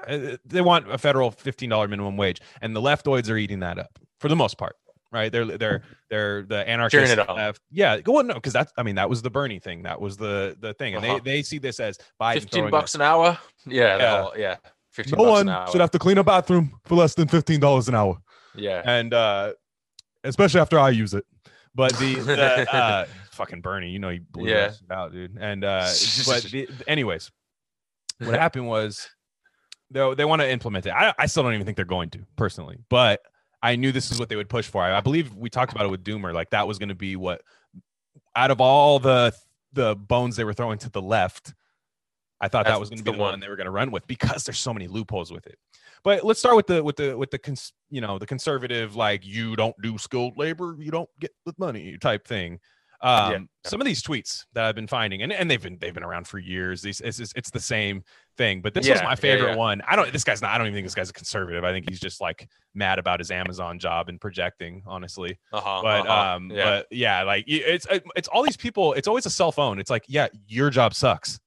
B: uh, they want a federal $15 minimum wage and the leftoids are eating that up for the most part right? They're they're they're the anarchists
C: it up.
B: left. yeah well no because that's i mean that was the bernie thing. That was the the thing. And
C: Uh-huh.
B: they they see this as Biden
C: 15
B: throwing
C: bucks an hour? Yeah
B: Yeah.
C: whole- yeah 15
B: no
C: bucks
B: one
C: an hour.
B: should have to clean a bathroom for less than $15 an hour.
C: Yeah.
B: And uh especially after i use it. But the, the uh fucking bernie you know he blew
C: Yeah.
B: that out dude. And uh but the, anyways what happened was Though they want to implement it. I, I still don't even think they're going to personally. But I knew this is what they would push for. I, I believe we talked about it with Doomer. Like that was going to be what, out of all the the bones they were throwing to the left, I thought that was going to be the one
C: one.
B: they were going to run with because there's so many loopholes with it. But let's start with the with the with the cons, you know the conservative like you don't do skilled labor, you don't get the money type thing. Um,
C: Yeah.
B: Some of these tweets that I've been finding, and, and they've been they've been around for years. These it's, it's, it's the same thing, but this was my favorite
C: yeah.
B: one. I don't. This guy's not. I don't even think this guy's a conservative. I think he's just like mad about his Amazon job and projecting. Honestly,
C: Uh-huh,
B: but
C: uh-huh,
B: um
C: yeah.
B: but yeah like it's it's all these people it's always a cell phone it's like yeah your job sucks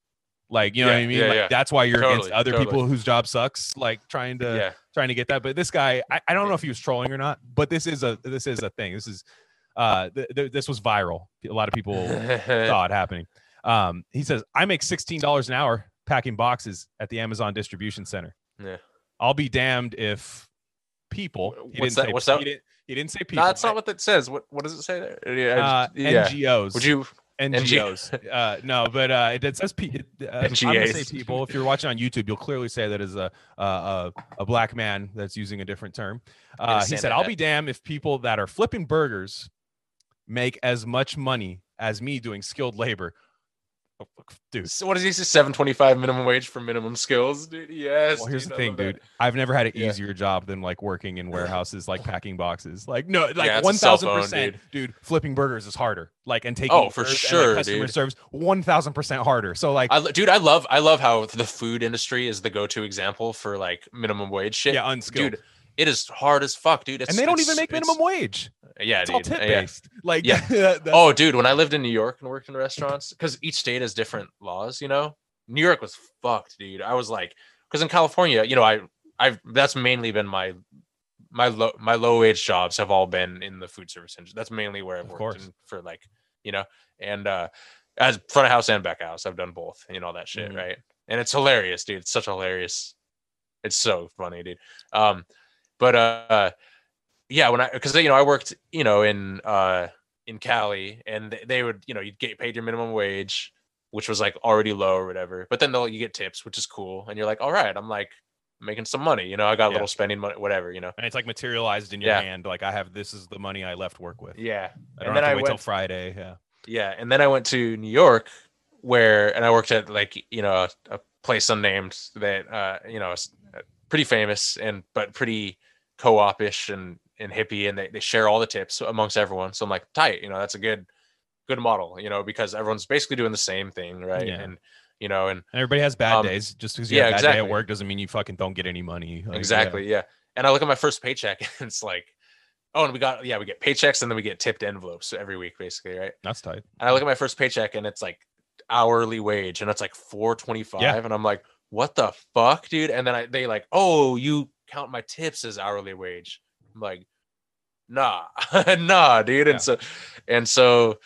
B: like you know what i mean
C: yeah,
B: like
C: yeah.
B: that's why you're against other
C: totally.
B: people whose job sucks like trying to
C: yeah.
B: trying to get that but this guy I, I don't know if he was trolling or not but this is a this is a thing this is uh th- th- this was viral a lot of people saw it happening um he says i make $16 an hour packing boxes at the amazon distribution center
C: Yeah.
B: i'll be damned if people he
C: What's
B: didn't
C: that-
B: say
C: what's that?
B: he didn't, he didn't say people
C: No, that's not what that says. What what does it say there? Yeah.
B: uh,
C: yeah.
B: NGOs.
C: Would you?
B: NGOs? uh, no, but uh, it, it says pe- uh, I'm gonna say
C: NGAs.
B: people. If you're watching on YouTube, you'll clearly say that is a a, a, black man that's using a different term. Uh, he said. "I'll be damned if people that are flipping burgers make as much money as me doing skilled labor." Oh, Dude,
C: So what is he say? Seven twenty five minimum wage for minimum skills, dude. Yes.
B: well, here's
C: dude,
B: the thing, dude. I've never had an
C: Yeah.
B: easier job than like working in warehouses, like packing boxes. Like no, like
C: a
B: one thousand percent,
C: dude.
B: Flipping burgers is harder. Like and taking
C: Oh, for
B: orders and,
C: sure,
B: like, customer
C: dude.
B: service one thousand percent harder. So like
C: I, dude, I love I love how the food industry is the go to example for like minimum wage shit.
B: yeah, unskilled.
C: dude, it is hard as fuck, dude. It's,
B: and they don't even make minimum wage.
C: Yeah,
B: It's
C: dude.
B: all tip
C: yeah.
B: based. Like
C: Yeah. Oh, dude, when I lived in New York and worked in restaurants, because each state has different laws, you know. New York was fucked, dude. I was like, because in California, you know, I, I've that's mainly been my, my low, my low wage jobs have all been in the food service industry. That's mainly where I've
B: Of
C: worked in for like, you know, and uh, as front of house and back of house, I've done both, you know, all that shit,
B: Mhm.
C: right? And it's hilarious, dude. It's such hilarious. It's so funny, dude. Um, but uh, yeah, when I because you know I worked, you know, in uh in Cali, and they, they would, you know, you'd get paid your minimum wage, which was like already low or whatever. But then they'll you get tips, which is cool, and you're like, all right, I'm like making some money, you know, I got a
B: Yeah.
C: little spending money, whatever, you know.
B: and it's like materialized in your
C: Yeah.
B: hand. Like I have this is the money I left work with.
C: Yeah,
B: I don't
C: and then
B: have to
C: I
B: wait till Friday. Yeah.
C: yeah, and then I went to New York, where and I worked at like you know a, a place unnamed that uh you know uh, pretty famous and but pretty co-op-ish and and hippie, and they, they share all the tips amongst everyone. So I'm like tight, you know, that's a good good model, you know, because everyone's basically doing the same thing, right?
B: Yeah.
C: And you know, and
B: And everybody has bad
C: Um,
B: days. Just because you
C: yeah,
B: have a bad day at work doesn't mean you fucking don't get any money. Like,
C: exactly, yeah. And I look at my first paycheck, and it's like, oh, and we got yeah, we get paychecks, and then we get tipped envelopes every week, basically, right?
B: That's tight.
C: And I look at my first paycheck and it's like hourly wage and it's like 425 and I'm like, what the fuck, dude? And then I they like, "Oh, you count my tips as hourly wage." I'm like, "Nah. nah, dude."
B: Yeah.
C: And so and so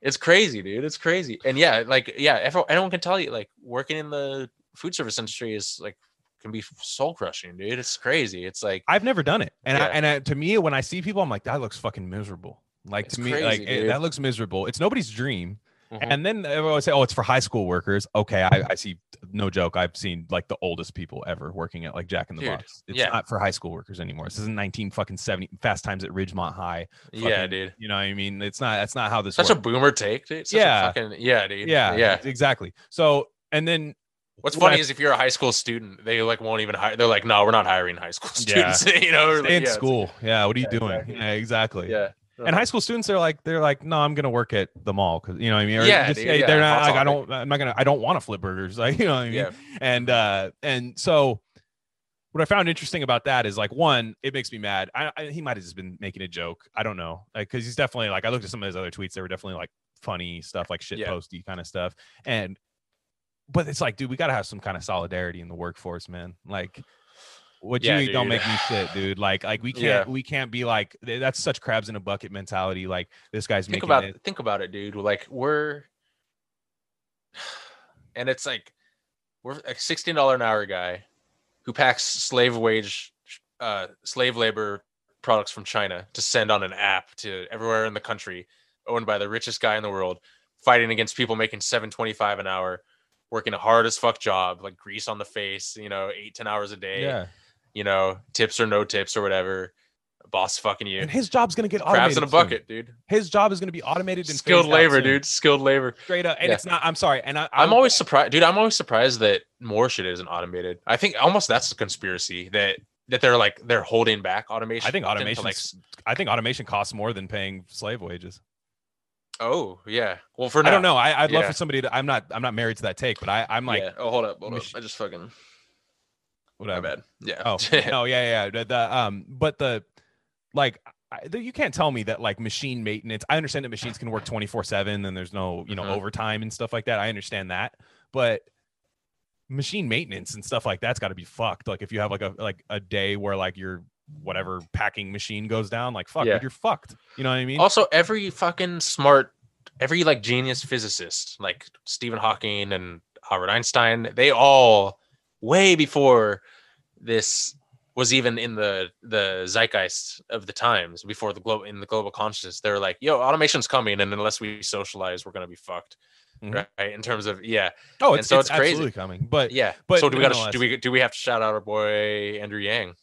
C: it's crazy, dude. It's crazy. And yeah, like yeah, everyone, anyone can tell you like working in the food service industry is like can be soul crushing, dude. It's crazy. It's like
B: I've never done it, and I, and I, to me, when I see people, I'm like, that looks fucking miserable. Like
C: It's
B: to me, like it- that looks miserable. It's nobody's dream.
C: Mhm.
B: And then everyone would say, "Oh, it's for high school workers." Okay, I, I see. No joke. I've seen like the oldest people ever working at like Jack in the
C: Dude,
B: Box. It's
C: yeah.
B: not for high school workers anymore. This isn't 19 fucking 70 Fast Times at Ridgemont High.
C: yeah, dude.
B: You know what I mean? It's not. That's not how this
C: Such a boomer take, dude. Such a
B: Yeah.
C: fucking, yeah, dude.
B: yeah,
C: Yeah.
B: exactly. So, and then
C: What's funny
B: I-
C: is if you're a high school student, they like won't even hire. They're like, no, we're not hiring high school
B: Yeah.
C: students. you know,
B: stay
C: like,
B: in
C: yeah,
B: school. Yeah, what are you
C: Yeah,
B: doing?
C: exactly.
B: Yeah, exactly.
C: Yeah.
B: And high school students are like they're like, no, I'm gonna work at the mall because you know what I mean. Or
C: Yeah,
B: just,
C: dude,
B: hey,
C: yeah,
B: they're not like I don't. I'm not gonna. I don't want to flip burgers. Like you know what I mean.
C: Yeah.
B: And uh and so what I found interesting about that is like one, it makes me mad. I, I he might have just been making a joke. I don't know, like because he's definitely like I looked at some of his other tweets. They were definitely like funny stuff, like shit
C: Yeah.
B: posty kind of stuff. And but it's like, dude, we gotta have some kind of solidarity in the workforce, man. Like. What
C: Yeah,
B: you eat don't make me shit, dude. Like, like we can't, we can't be like that's such crabs in a bucket mentality. Like this guy's
C: think
B: making
C: about
B: it.
C: think about it, dude. Like we're, and it's like we're a sixteen dollar an hour guy who packs slave wage, uh, slave labor products from China to send on an app to everywhere in the country, owned by the richest guy in the world, fighting against people making seven twenty five an hour, working a hard as fuck job, like grease on the face, you know, eight ten hours a day.
B: Yeah,
C: you know, tips or no tips or whatever. boss fucking you.
B: And his job's gonna get automated.
C: Crabs in a
B: soon.
C: bucket, dude.
B: His job is gonna be automated and
C: Skilled labor,
B: soon.
C: dude. Skilled labor.
B: Straight up, and
C: Yeah.
B: it's not. I'm sorry, and I,
C: I'm always surprised, dude. I'm always surprised that more shit isn't automated. I think almost that's a conspiracy that that they're like they're holding back automation.
B: I think automation.
C: like
B: I think automation costs more than paying slave wages.
C: oh yeah. Well, for
B: I don't know. I, I'd love
C: Yeah.
B: for somebody to. I'm not. I'm not married to that take, but I, I'm like,
C: yeah. Oh, hold up, hold up. I just fucking my
B: whatever.
C: bad. Yeah.
B: Oh no, yeah, yeah. The, the, um, but the like, I, the, you can't tell me that like machine maintenance. I understand that machines can work twenty four seven, and there's no you know
C: Mhm.
B: overtime and stuff like that. I understand that, but machine maintenance and stuff like that's got to be fucked. Like if you have like a like a day where like your whatever packing machine goes down, like fuck,
C: Yeah.
B: dude, you're fucked. You know what I mean?
C: also, every fucking smart, every like genius physicist, like Stephen Hawking and Albert Einstein, they all way before this was even in the the zeitgeist of the times before the global in the global consciousness they're like yo automation's coming and unless we socialize we're gonna be fucked
B: Mhm.
C: right in terms of yeah
B: oh,
C: and
B: it's,
C: so
B: it's,
C: it's crazy.
B: absolutely coming, but
C: yeah
B: but
C: so do we gotta do we do we have to shout out our boy andrew yang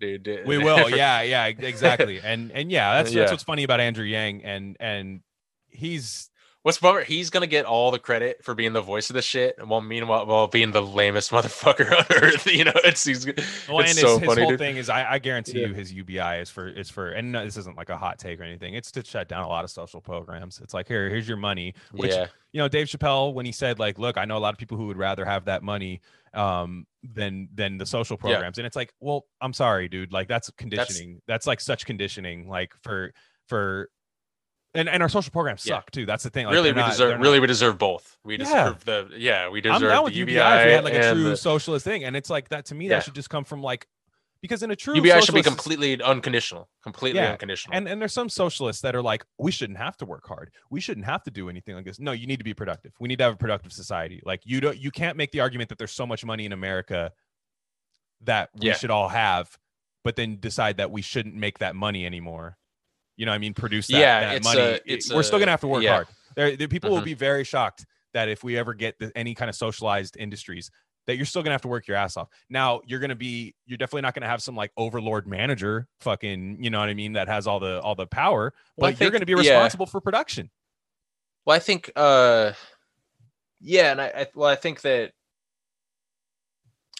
C: dude dude,
B: we will yeah yeah exactly and and yeah that's
C: Yeah.
B: that's what's funny about andrew yang and and he's
C: What's bummer? He's gonna get all the credit for being the voice of the shit, and while meanwhile, while being the lamest motherfucker on earth. You know, it's he's
B: well,
C: it's
B: and
C: so
B: his, his
C: funny.
B: whole
C: dude.
B: thing is I, I guarantee
C: Yeah.
B: you his ubi is for is for and no, this isn't like a hot take or anything it's to shut down a lot of social programs it's like here here's your money which
C: yeah,
B: you know dave chappelle when he said like look i know a lot of people who would rather have that money um than than the social
C: Yeah.
B: programs and it's like well i'm sorry dude like that's conditioning that's, like such conditioning like for for and and our social programs
C: Yeah.
B: suck too that's the thing like,
C: really, we
B: not-
C: deserve.
B: they're not-
C: Really, we deserve both. We
B: Yeah.
C: deserve the. Yeah, we deserve
B: I'm down
C: the
B: with
C: UBI.
B: UBI if we had like a true
C: the-
B: socialist thing, and it's like that to me.
C: Yeah.
B: That should just come from like because in a true
C: UBI should be completely unconditional. Completely
B: Yeah,
C: unconditional.
B: And and there's some socialists that are like, we shouldn't have to work hard. We shouldn't have to do anything like this. No, you need to be productive. We need to have a productive society. Like you don't you can't make the argument that there's so much money in America that we
C: Yeah.
B: should all have, but then decide that we shouldn't make that money anymore. You know, what I mean, produce that,
C: Yeah,
B: that
C: it's
B: money.
C: a- it's
B: We're still gonna have to work
C: yeah.
B: hard. There, there- people will
C: Mhm.
B: be very shocked that if we ever get the, any kind of socialized industries, that you're still gonna have to work your ass off. Now you're gonna be, you're definitely not gonna have some like overlord manager, fucking, you know what I mean, that has all the all the power, but
C: Well, I
B: you're gonna be
C: yeah.
B: responsible for production.
C: Well, I think, uh, yeah, and I, I well, I think that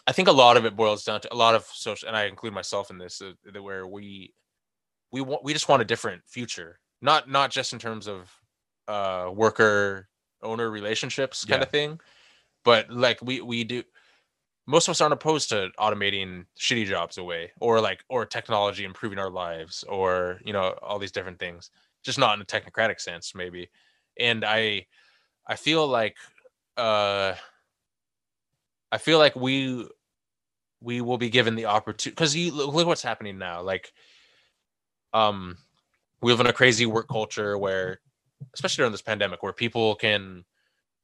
C: I think a lot of it boils down to a lot of social, and I include myself in this, uh, that where we we want we just want a different future, not not just in terms of uh worker owner relationships kind
B: Yeah.
C: of thing, but like we we do. Most of us aren't opposed to automating shitty jobs away, or like or technology improving our lives, or you know all these different things. Just not in a technocratic sense, maybe and i i feel like uh i feel like we we will be given the opportunity because you look look what's happening now like um we live in a crazy work culture where especially during this pandemic where people can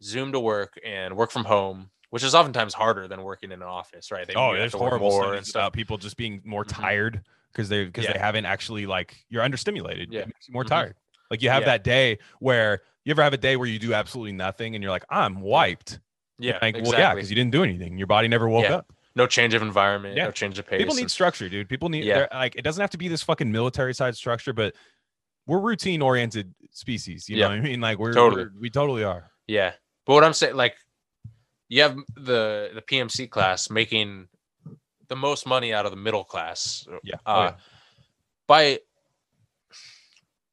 C: zoom to work and work from home which is oftentimes harder than working in an office right they
B: oh, there's horrible
C: more and stuff
B: people just being more
C: Mhm.
B: tired because they because they haven't actually like you're understimulated.
C: Yeah.
B: It makes you more
C: Mhm.
B: tired. Like you have
C: Yeah.
B: that day where you ever have a day where you do absolutely nothing and you're like, I'm wiped.
C: yeah
B: Like,
C: exactly
B: well, yeah, because you didn't do anything. Your body never woke
C: Yeah.
B: up.
C: No change of environment
B: Yeah.
C: no change of pace
B: People need structure, dude. People need
C: Yeah.
B: like it doesn't have to be this fucking military side structure, but we're routine oriented species. You
C: Yeah.
B: know what I mean? Like we're
C: Totally.
B: we're- we totally are.
C: Yeah. But what I'm saying, like, you have the the PMC class making the most money out of the middle class.
B: Yeah.
C: Uh,
B: Oh, yeah.
C: By,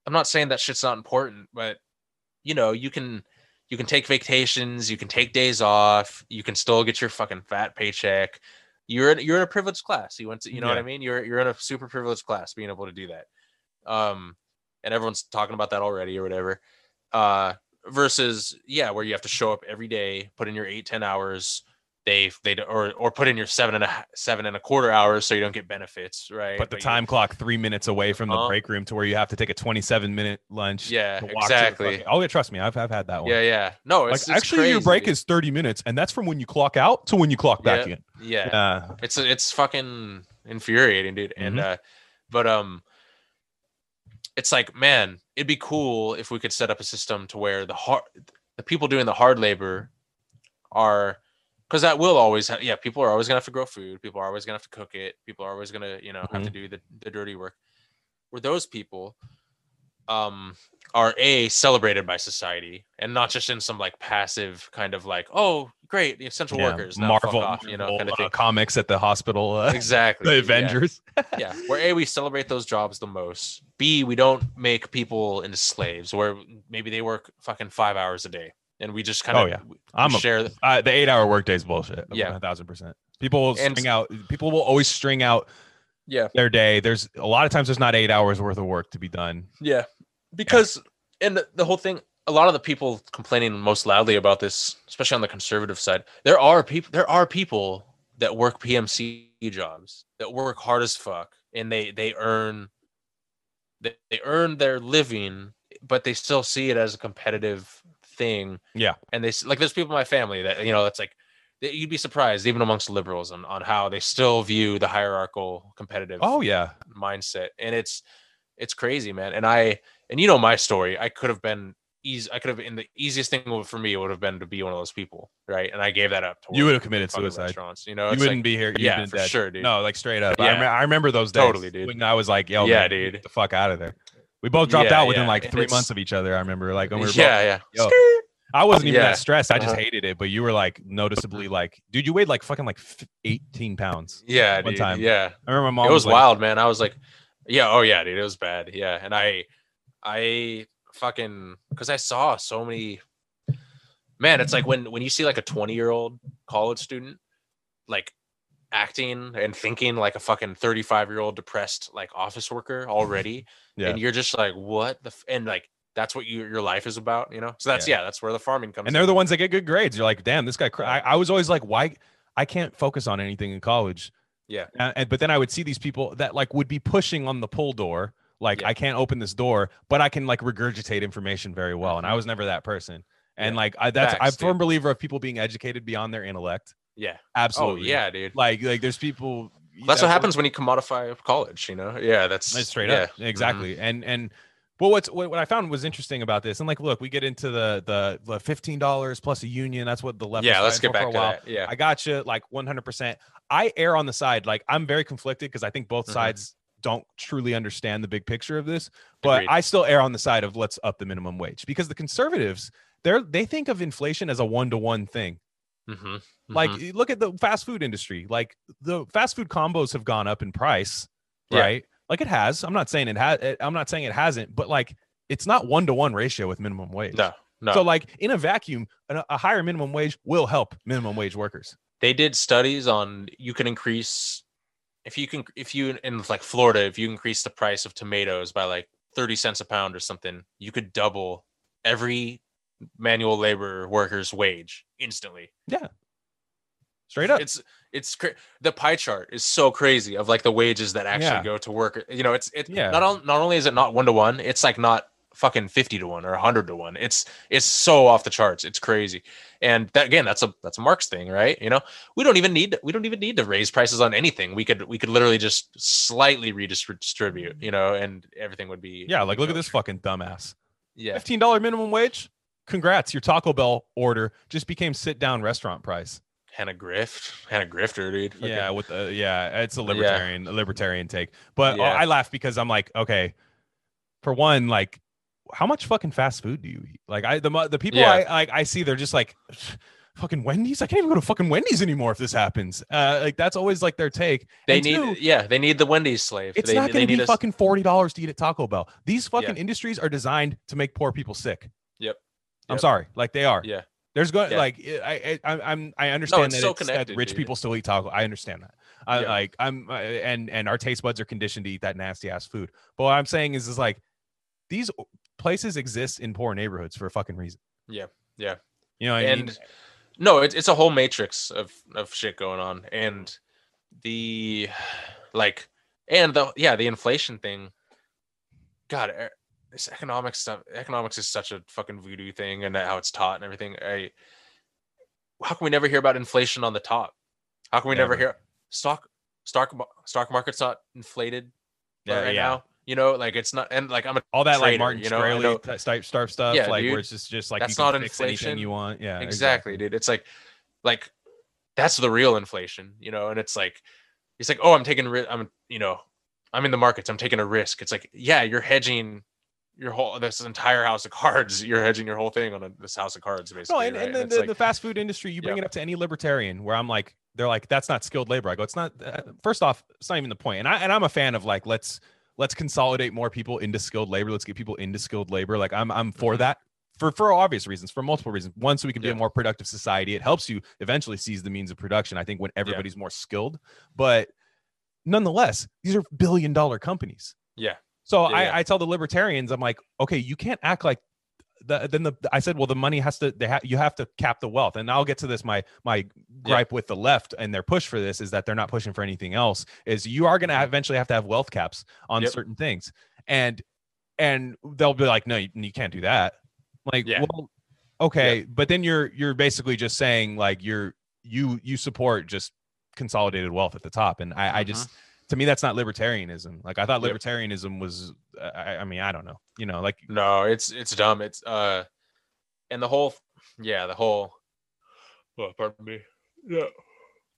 C: I'm not saying that shit's not important, but you know, you can you can take vacations, you can take days off, you can still get your fucking fat paycheck. You're in, you're in a privileged class. You went to, you know what I mean? You're you're in a super privileged class, being able to do that. Um, and everyone's talking about that already or whatever. Uh, versus yeah where you have to show up every day put in your eight ten hours they they or or put in your seven and a seven and a quarter hours so you don't get benefits right
B: But the
C: you-
B: time clock three minutes away from the
C: Uh-huh.
B: break room to where you have to take a 27 minute lunch.
C: yeah
B: to walk to the
C: exactly
B: oh yeah, trust me, I've I've had that one.
C: yeah yeah no
B: like
C: it's, it's
B: actually your break is 30 minutes and that's from when you clock out to when you clock back in
C: yeah
B: uh,
C: it's it's fucking infuriating dude and
B: Mhm.
C: uh but um it's like man it'd be cool if we could set up a system to where the hard the people doing the hard labor are because that will always ha- yeah people are always gonna have to grow food people are always gonna have to cook it people are always gonna you know have to
B: Mm-hmm.
C: do the, the dirty work where those people um are a celebrated by society and not just in some like passive kind of like oh great the essential
B: Yeah,
C: workers now
B: Marvel,
C: off, you know kind of
B: uh, comics at the hospital, uh,
C: exactly
B: the
C: yeah.
B: Avengers.
C: yeah where a we celebrate those jobs the most b we don't make people into slaves where maybe they work fucking five hours a day and we just kind of
B: Oh, yeah. I'm a,
C: share the,
B: uh, the eight hour workday is bullshit.
C: Yeah.
B: a thousand percent. People will
C: And-
B: string out. People will always string out
C: yeah
B: their day. There's a lot of times there's not eight hours worth of work to be done.
C: Yeah, because and the, the whole thing, a lot of the people complaining most loudly about this, especially on the conservative side, there are people. There are people that work PMC jobs that work hard as fuck, and they they earn they, they earn their living, but they still see it as a competitive thing.
B: Yeah.
C: and they like there's people in my family that you know it's like. You'd be surprised, even amongst liberals, on, on how they still view the hierarchical competitive
B: Oh yeah,
C: mindset and it's it's crazy man and i and you know my story i could have been easy i could have been the easiest thing for me would have been to be one of those people right and i gave that up to
B: You would have committed suicide.
C: restaurants you know
B: you wouldn't
C: like,
B: be here. You'd
C: yeah
B: been
C: for
B: dead.
C: sure dude
B: No, like straight up. I, rem- I remember those days.
C: Totally, dude.
B: When I was like, yo,
C: Yeah,
B: man,
C: dude.
B: get the fuck out of there. We both dropped
C: Yeah,
B: out within
C: yeah,
B: like three months of each other. I remember, like, when we were both
C: yeah yeah
B: Yo, I wasn't even
C: Yeah.
B: that stressed. I just
C: Uh-huh.
B: hated it. But you were like noticeably like, dude, you weighed like fucking like 18 pounds.
C: yeah
B: one
C: dude,
B: time.
C: yeah
B: I remember my mom
C: it was
B: like,
C: wild man i was like yeah oh yeah dude it was bad yeah and i i fucking because i saw so many man it's like when when you see like a 20 year old college student like acting and thinking like a fucking 35 year old depressed like office worker already
B: Yeah.
C: and you're just like what the f-? and like that's what you, your life is about you know so that's yeah, that's where the farming comes in.
B: And they're the ones that get good grades. You're like, damn, this guy. Cr-. I, I was always like, why? I can't focus on anything in college.
C: Yeah.
B: And, and- but then I would see these people that like would be pushing on the pull door. Like
C: Yeah.
B: I can't open this door, but I can like regurgitate information very well. And I was never that person. And
C: Mm-hmm. Yeah.
B: like I, that's I'm a firm believer of people being educated beyond their intellect.
C: Yeah
B: Absolutely.
C: oh yeah dude
B: Like like there's people.
C: that's what happens when you commodify college you know yeah that's
B: That's straight
C: yeah.
B: up. Exactly. And and well, what's what, what I found was interesting about this, and like, look, we get into the the, the fifteen dollars plus a union. That's what the left.
C: yeah let's get back to that yeah
B: I got you like 100%. I err on the side like I'm very conflicted because I think both
C: Mhm.
B: sides don't truly understand the big picture of this, but
C: Agreed.
B: I still err on the side of let's up the minimum wage because the conservatives they're they think of inflation as a one to one thing.
C: Mhm,
B: Like
C: mhm.
B: you look at the fast food industry. Like the fast food combos have gone up in price,
C: Yeah.
B: right? Like it has. I'm not saying it has. I'm not saying it hasn't, but like it's not one to one ratio with minimum wage.
C: no no
B: So like in a vacuum, a, a higher minimum wage will help minimum wage workers.
C: they did studies on you can increase if you can if you in like Florida if you increase the price of tomatoes by like 30 cents a pound or something you could double every manual labor worker's wage instantly Yeah,
B: Straight up.
C: it's it's cra- the pie chart is so crazy of like the wages that actually
B: Yeah.
C: go to work you know it's it
B: Yeah.
C: not on, not only is it not one to one it's like not fucking 50 to 1 or 100 to 1 it's it's so off the charts it's crazy and that again that's a that's a marx thing right you know we don't even need we don't even need to raise prices on anything we could we could literally just slightly redistribute mm. you know and everything would be
B: yeah, like look at this fucking dumbass.
C: yeah
B: Fifteen dollar minimum wage. Congrats, your Taco Bell order just became sit down restaurant price.
C: hannah grift hannah grifter dude Fucking-
B: Yeah, with the yeah, it's a libertarian, a libertarian take. But uh,
C: Yeah.
B: I laugh because I'm like, okay, for one, like, how much fucking fast food do you eat? Like, I the the people
C: Yeah.
B: I like I see, they're just like, fucking Wendy's. I can't even go to fucking Wendy's anymore if this happens. Uh, like that's always like their take.
C: they
B: And
C: need
B: two,
C: yeah they need the wendy's slave
B: It's
C: they,
B: not going to be fucking forty dollars to eat at Taco Bell. These fucking industries are designed to make poor people sick.
C: Yep.
B: I'm sorry, like they are.
C: yeah
B: There's going
C: Yeah.
B: like I I I'm I understand
C: it's
B: that,
C: so
B: that rich
C: dude.
B: people still eat taco. I understand that. I
C: Yeah.
B: like I'm and and our taste buds are conditioned to eat that nasty ass food. But what I'm saying is is like these places exist in poor neighborhoods for a fucking reason.
C: Yeah, yeah.
B: You know what I mean?
C: and no it's, it's a whole matrix of of shit going on and the like and the yeah the inflation thing god eh, this economics stuff economics is such a fucking voodoo thing and how it's taught and everything i how can we never hear about inflation on the top how can we never
B: Never.
C: hear stock stock stock market's not inflated
B: Yeah,
C: right
B: yeah.
C: now you know like it's not and like i'm a
B: All that like Martin
C: you know, I know-
B: type type stuff,
C: Yeah,
B: like
C: dude.
B: where it's just just like
C: That's
B: you
C: not inflation.
B: you want. Yeah,
C: exactly, dude it's like like that's the real inflation you know and it's like it's like oh i'm taking ri- i'm you know I'm in the markets. I'm taking a risk. It's like, yeah, you're hedging your whole this entire house of cards. You're hedging your whole thing on a, this house of cards, basically.
B: No, and,
C: right?
B: and the, the,
C: like,
B: the fast food industry, you bring
C: Yeah.
B: it up to any libertarian where I'm like, they're like, that's not skilled labor. I go, it's not. Uh, first off, it's not even the point. And I and I'm a fan of like, let's let's consolidate more people into skilled labor. Let's get people into skilled labor. Like I'm I'm for
C: Mhm.
B: that. For, for obvious reasons, for multiple reasons. One, so we can be
C: Yeah.
B: a more productive society. It helps you eventually seize the means of production. I think when everybody's more skilled, but nonetheless, these are billion dollar companies.
C: yeah,
B: So
C: Yeah,
B: I. I tell the libertarians, I'm like, okay, you can't act like the, then the I said, well, the money has to they ha- you have to cap the wealth, and I'll get to this. My my gripe with the left and their push for this is that they're not pushing for anything else. Is you are going to eventually have to have wealth caps on
C: Yep.
B: certain things, and and they'll be like, no, you, you can't do that. Like,
C: Yeah.
B: well, okay, but then you're you're basically just saying like you're you you support just consolidated wealth at the top, and I, I
C: Mhm.
B: just to me that's not libertarianism. Like I thought libertarianism was, uh, I, I mean, I don't know, you know, like
C: no, it's it's dumb. It's uh, and the whole, yeah, the whole. well Oh, pardon me. Yeah,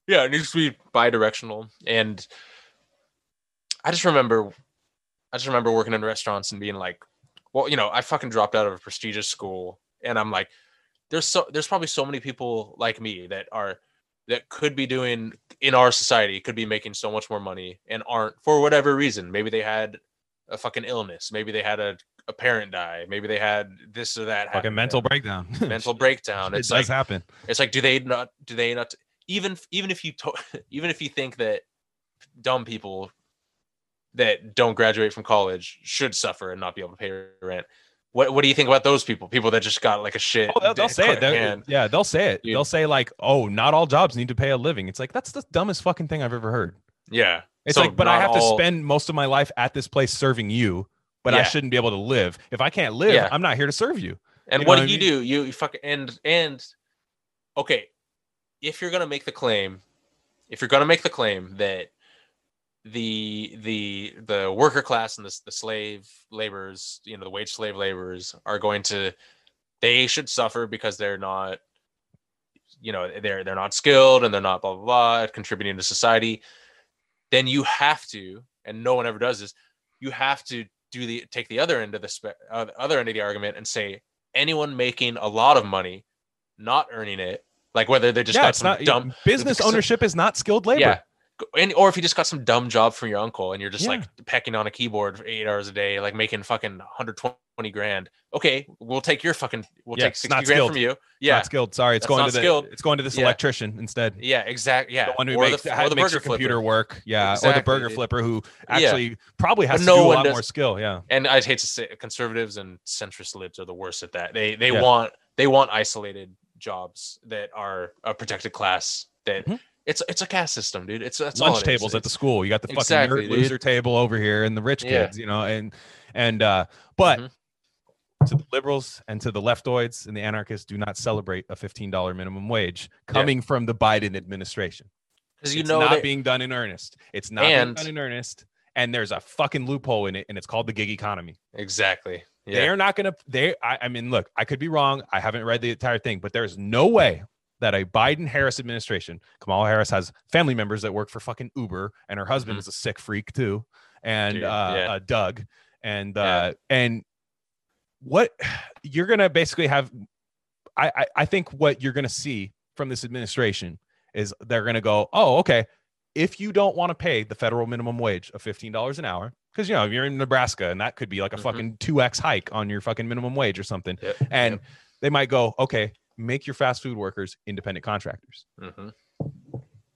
C: yeah, it needs to be bi-directional, and I just remember, I just remember working in restaurants and being like, well, you know, I fucking dropped out of a prestigious school, and I'm like, there's so there's probably so many people like me that are that could be doing in our society could be making so much more money and aren't for whatever reason. Maybe they had a fucking illness. Maybe they had a, a parent die. Maybe they had this or that.
B: like
C: happen
B: a mental breakdown.
C: mental breakdown.
B: it
C: It's
B: does
C: like
B: happen.
C: it's like do they not do they not even even if you to, even if you think that dumb people that don't graduate from college should suffer and not be able to pay rent. What what do you think about those people? People that just got like a shit.
B: Oh, they'll, they'll say it. They'll- yeah, they'll say it.
C: Dude.
B: They'll say like, "Oh, not all jobs need to pay a living." It's like that's the dumbest fucking thing I've ever heard.
C: Yeah.
B: It's
C: So
B: like, but I have to spend most of my life at this place serving you, but I shouldn't be able to live. If I can't live,
C: Yeah.
B: I'm not here to serve you.
C: And
B: You know
C: what
B: what
C: do
B: I
C: you do? You, you fucking and and okay, if you're gonna make the claim, if you're gonna make the claim that the the the worker class and the, the slave laborers, you know, the wage slave laborers are going to they should suffer because they're not you know they're they're not skilled and they're not blah blah blah contributing to society then you have to and no one ever does this you have to do the take the other end of the spe- uh, other end of the argument and say anyone making a lot of money not earning it like whether they just
B: yeah,
C: got
B: it's
C: some
B: not
C: dumb
B: business ownership is not skilled labor.
C: yeah and or if you just got some dumb job from your uncle and you're just
B: Yeah.
C: like pecking on a keyboard for eight hours a day like making fucking 120 grand okay we'll take your fucking we'll
B: Yeah,
C: take
B: it's
C: 60
B: not
C: grand
B: skilled.
C: from you yeah
B: not skilled. Sorry, it's
C: That's
B: going to the
C: skilled.
B: it's going to this
C: Yeah.
B: electrician instead.
C: yeah exactly. yeah
B: The one who
C: or
B: makes,
C: the, or the
B: makes your computer
C: flipper.
B: work. Yeah, or the burger flipper who actually probably has
C: But
B: to
C: no
B: do a lot
C: does-
B: more skill. Yeah.
C: and I'd hate to say conservatives and centrist libs are the worst at that. They they want they want isolated jobs that are a protected class. That
B: Mhm.
C: It's it's a caste system, dude. It's that's
B: lunch
C: it is.
B: tables at the school. You got the fucking
C: Exactly,
B: loser table over here and the rich
C: Yeah.
B: kids, you know, and and uh but
C: Mhm.
B: to the liberals and to the leftoids and the anarchists do not celebrate a $15 minimum wage coming from the Biden administration.
C: because you
B: it's
C: know
B: not
C: that
B: being done in earnest. It's not
C: And-
B: being done in earnest. And there's a fucking loophole in it, and it's called the gig economy.
C: exactly. Yeah,
B: They're not gonna. They. I, I mean, look. I could be wrong. I haven't read the entire thing, but there's no way that a Biden Harris administration, Kamala Harris has family members that work for fucking Uber, and her husband
C: Mhm.
B: is a sick freak too, and
C: Dude,
B: uh,
C: yeah.
B: uh, Doug, and
C: Yeah.
B: uh, and what you're gonna basically have. I, I I think what you're gonna see from this administration is they're gonna go, oh, okay. If you don't want to pay the federal minimum wage of fifteen dollars an hour, because you know you're in Nebraska and that could be like a
C: Mhm.
B: fucking two x hike on your fucking minimum wage or something,
C: Yep,
B: and
C: yep.
B: they might go, okay, make your fast food workers independent contractors,
C: Mhm.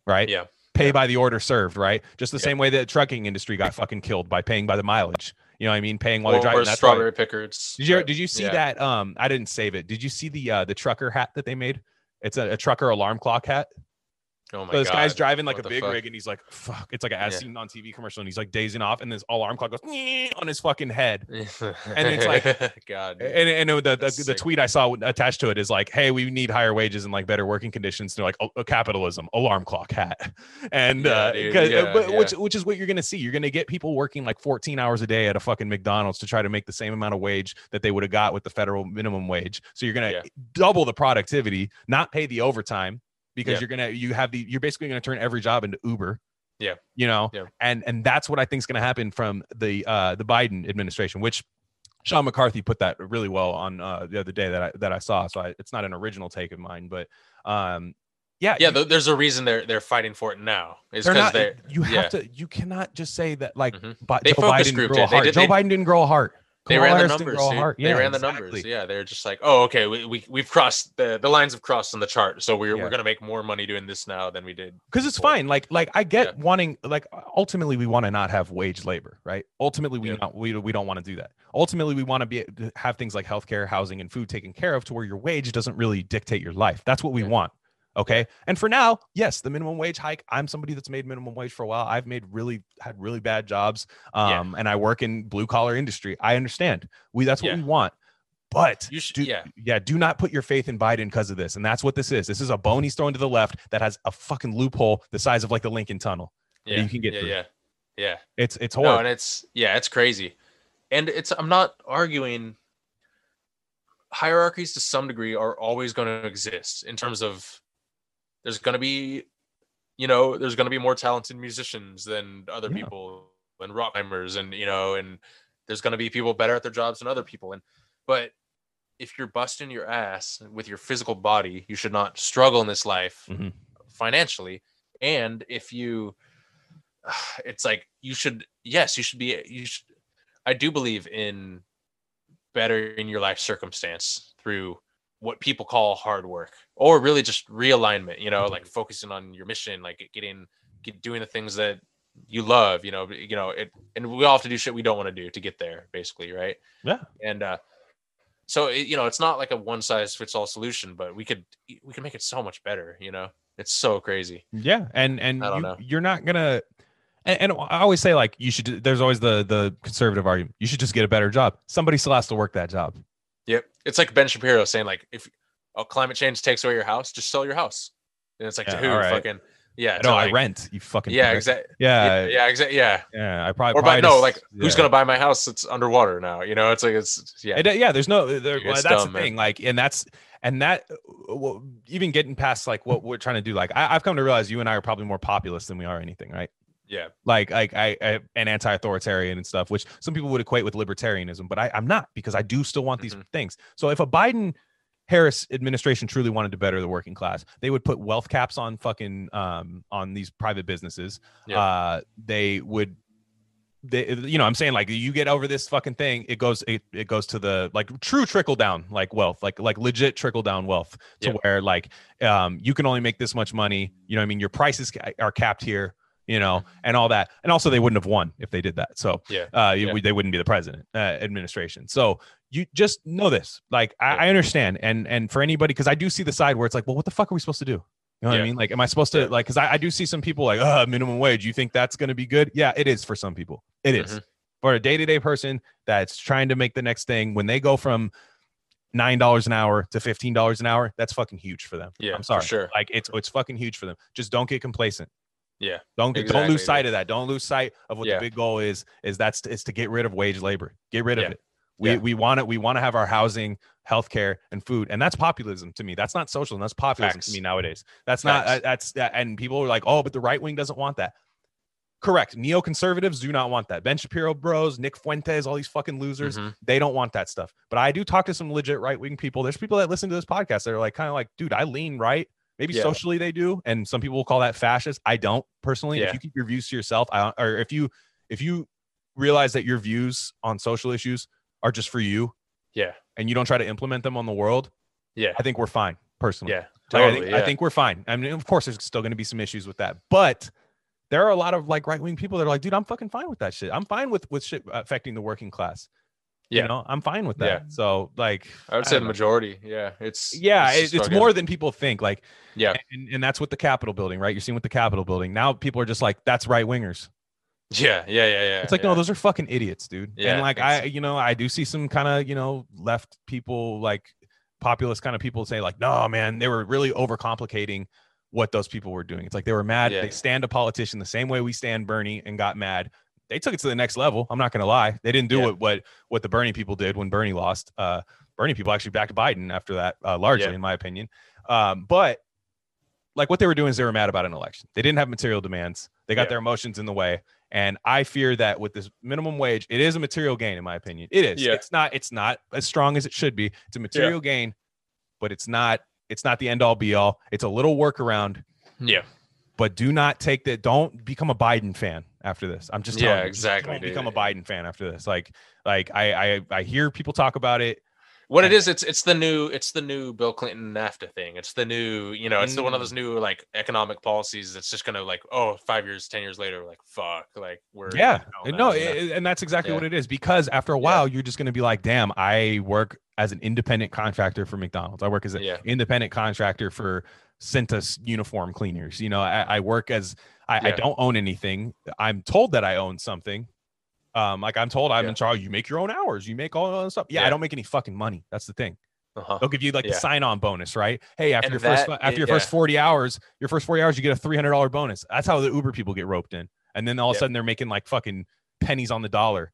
B: right?
C: Yeah.
B: Pay
C: Yeah.
B: by the order served, right? Just the
C: Yep.
B: same way that the trucking industry got fucking killed by paying by the mileage. You know what I mean? Paying while
C: Or
B: they're driving. That's why-
C: strawberry pickers.
B: Did you did you see
C: yeah.
B: that? Um, I didn't save it. Did you see the uh the trucker hat that they made? It's a, a trucker alarm clock hat.
C: Oh my
B: So this guy's driving like
C: What
B: a big
C: fuck?
B: rig and he's like, fuck. It's like a as
C: Yeah.
B: seen on TV commercial and he's like dazing off and this alarm clock goes on his fucking head.
C: and
B: it's like-
C: God. dude.
B: And, and the, the, the tweet I saw attached to it is like, hey, we need higher wages and like better working conditions. They're like, oh, uh, capitalism, alarm clock hat. And
C: Yeah,
B: uh,
C: yeah,
B: but, which which is what you're gonna see. You're gonna get people working like 14 hours a day at a fucking McDonald's to try to make the same amount of wage that they would have got with the federal minimum wage. So you're gonna
C: Yeah.
B: double the productivity, not pay the overtime because
C: Yeah.
B: you're gonna you have the you're basically gonna turn every job into Uber.
C: Yeah.
B: You know,
C: Yeah.
B: and and that's what I think is going to happen from the uh the Biden administration, which Sean McCarthy put that really well on uh, the other day that I that I saw. So I, it's not an original take of mine, but um, yeah,
C: Yeah,
B: you-
C: th- there's a reason they're they're fighting for it now. Is
B: they're
C: because
B: not.
C: they
B: You have
C: yeah.
B: to. You cannot just say that like
C: Mhm. They
B: Joe Biden grow a heart.
C: did-
B: Joe
C: they-
B: Biden didn't grow a heart.
C: They
B: Kamala
C: ran the
B: Harris
C: numbers.
B: grow a
C: dude.
B: heart.
C: They
B: Yeah,
C: ran the
B: exactly.
C: numbers. Yeah, they're just like, oh, okay, we, we we've crossed the the lines have crossed on the chart, so we're
B: Yeah.
C: we're gonna make more money doing this now than we did.
B: because it's fine like like i get
C: Yeah.
B: wanting like ultimately we want to not have wage labor right ultimately we
C: Yeah.
B: not we, we don't want to do that ultimately we want to be have things like healthcare housing and food taken care of to where your wage doesn't really dictate your life that's what we
C: Yeah.
B: want okay and for now yes the minimum wage hike i'm somebody that's made minimum wage for a while i've made really had really bad jobs
C: Yeah.
B: um and i work in blue collar industry i understand we that's what
C: Yeah.
B: we want but
C: You should,
B: do,
C: yeah,
B: yeah, do not put your faith in Biden because of this. And that's what this is. This is a bone he's throwing to the left that has a fucking loophole the size of like the Lincoln Tunnel. that
C: yeah,
B: you can get
C: yeah,
B: through.
C: yeah, yeah.
B: It's it's
C: No,
B: horrible.
C: and it's yeah, it's crazy, and it's I'm not arguing. Hierarchies to some degree are always going to exist in terms of there's going to be, you know, there's going to be more talented musicians than other
B: Yeah.
C: people and rock climbers, and you know, and there's going to be people better at their jobs than other people, and but if you're busting your ass with your physical body, you should not struggle in this life
B: Mhm.
C: financially. And if you, it's like you should, yes, you should be, you should. I do believe in bettering your life circumstance through what people call hard work or really just realignment, you know, like focusing on your mission, like getting, get, doing the things that you love, you know, you know, it, and we all have to do shit we don't want to do to get there basically. Right.
B: Yeah.
C: And, uh, so it, you know it's not like a one size fits all solution but we could we could make it so much better you know it's so crazy
B: Yeah, and and
C: I don't
B: you,
C: know.
B: you're not gonna. And, and I always say like you should. There's always the the conservative argument. You should just get a better job. Somebody still has to work that job.
C: Yep it's like ben shapiro saying like if oh, climate change takes away your house just sell your house and it's like to who
B: right.
C: fucking yeah No,
B: know I rent. You fucking
C: yeah exactly
B: Yeah,
C: yeah yeah exactly yeah
B: yeah. I probably
C: or
B: probably
C: no like who's gonna buy my house It's underwater now you know it's like it's yeah
B: It, yeah, there's no. There, well, that's
C: dumb,
B: the
C: man.
B: thing. Like, and that's and that. well, even getting past like what we're trying to do. Like, I, I've come to realize you and I are probably more populist than we are anything, right?
C: Yeah
B: Like, like I, I and anti-authoritarian and stuff, which some people would equate with libertarianism, but I, I'm not because I do still want these
C: Mhm.
B: things. So if a Biden Harris administration truly wanted to better the working class, they would put wealth caps on fucking um on these private businesses.
C: Yeah.
B: Uh, they would they you know i'm saying like you get over this fucking thing it goes it, it goes to the like true trickle down like wealth like like legit trickle down wealth to
C: Yeah.
B: where like um you can only make this much money you know what i mean your prices are capped here you know and all that and also they wouldn't have won if they did that so
C: Yeah.
B: uh
C: Yeah.
B: they wouldn't be the president uh, administration so you just know this like I,
C: Yeah.
B: I understand and and for anybody because i do see the side where it's like well what the fuck are we supposed to do you know what I mean? Like, am I supposed to
C: Yeah.
B: like? Because I, I do see some people like, uh, minimum wage. You think that's going to be good? Yeah, it is for some people. It is.
C: Mhm.
B: for a day to day person that's trying to make the next thing. When they go from nine dollars an hour to fifteen dollars an hour, that's fucking huge for them.
C: Yeah,
B: I'm sorry.
C: sure.
B: Like it's it's fucking huge for them. Just don't get complacent.
C: Yeah,
B: Don't don't lose sight of that. Don't lose sight of what
C: Yeah.
B: the big goal is. Is that's is to get rid of wage labor. Get rid of
C: Yeah.
B: it. We
C: Yeah.
B: we want it. We want to have our housing, healthcare, and food, and that's populism to me. That's not socialism. That's populism
C: Facts.
B: to me nowadays. That's not.
C: Facts.
B: Uh, that's that. And people are like, oh, but the right wing doesn't want that. Correct. Neoconservatives do not want that. Ben Shapiro bros, Nick Fuentes, all these fucking losers,
C: Mhm.
B: they don't want that stuff. But I do talk to some legit right wing people. There's people that listen to this podcast that are like, kind of like, dude, I lean right. Maybe
C: Yeah.
B: socially they do, and some people will call that fascist. I don't personally. If you keep your views to yourself, I, or if you if you realize that your views on social issues are just for you,
C: yeah
B: and you don't try to implement them on the world,
C: yeah
B: I think we're fine. Personally,
C: yeah
B: Like,
C: totally
B: I, think,
C: yeah.
B: I think we're fine. I mean, of course, there's still going to be some issues with that, but there are a lot of like right wing people that are like, dude, I'm fucking fine with that shit. I'm fine with with shit affecting the working class.
C: Yeah.
B: You know, I'm fine with that.
C: Yeah.
B: So like,
C: I would
B: I
C: say the majority. Yeah, it's
B: yeah,
C: just
B: it, it's more than people think. Like,
C: Yeah,
B: and, and that's with the Capitol building, right? You're seeing with the Capitol building now. People are just like, that's right wingers.
C: yeah, yeah, yeah, yeah.
B: It's like,
C: yeah.
B: no, those are fucking idiots, dude.
C: Yeah,
B: and like, I, you know, I do see some kind of, you know, left people, like populist kind of people say, like, no, man, they were really overcomplicating what those people were doing. It's like they were mad.
C: Yeah.
B: They stand a politician the same way we stand Bernie and got mad. They took it to the next level. I'm not going to lie. They didn't do
C: Yeah.
B: what, what what the Bernie people did when Bernie lost. Uh, Bernie people actually backed Biden after that, uh, largely,
C: Yeah.
B: in my opinion. Um, but like what they were doing is they were mad about an election. They didn't have material demands. They got
C: Yeah.
B: their emotions in the way. And I fear that with this minimum wage, it is a material gain, in my opinion. It is.
C: Yeah.
B: It's not. It's not as strong as it should be. It's a material gain, but it's not. It's not the end all be all. It's a little workaround.
C: Yeah.
B: But do not take that. Don't become a Biden fan after this. I'm just
C: Yeah,
B: you,
C: exactly,
B: become a Biden fan after this. Like, like I, I, I hear people talk about it.
C: What it is, it's it's the new it's the new Bill Clinton NAFTA thing. It's the new, you know, it's the one
B: Mm.
C: of those new like economic policies that's just gonna like, oh, five years, ten years later, like fuck, like we're
B: Yeah,
C: you
B: and
C: know,
B: no, it- and that's exactly
C: Yeah.
B: what it is. Because after a
C: Yeah.
B: while, you're just to be like, "Damn, I work as an independent contractor for McDonald's. I work as an
C: Yeah.
B: independent contractor for Cintas uniform cleaners. You know, I, I work as I, I don't own anything. I'm told that I own something. Um, like I'm told I'm
C: Yeah.
B: in charge. You make your own hours. You make all that stuff. Yeah, I don't make any fucking money. That's the thing.
C: Uh-huh.
B: They'll give you like the sign-on bonus, right? Hey, after
C: And
B: your first
C: that-
B: after your
C: yeah.
B: first 40 hours, your first 40 hours, you get a $300 bonus. That's how the Uber people get roped in. And then all of a sudden they're making like fucking pennies on the dollar,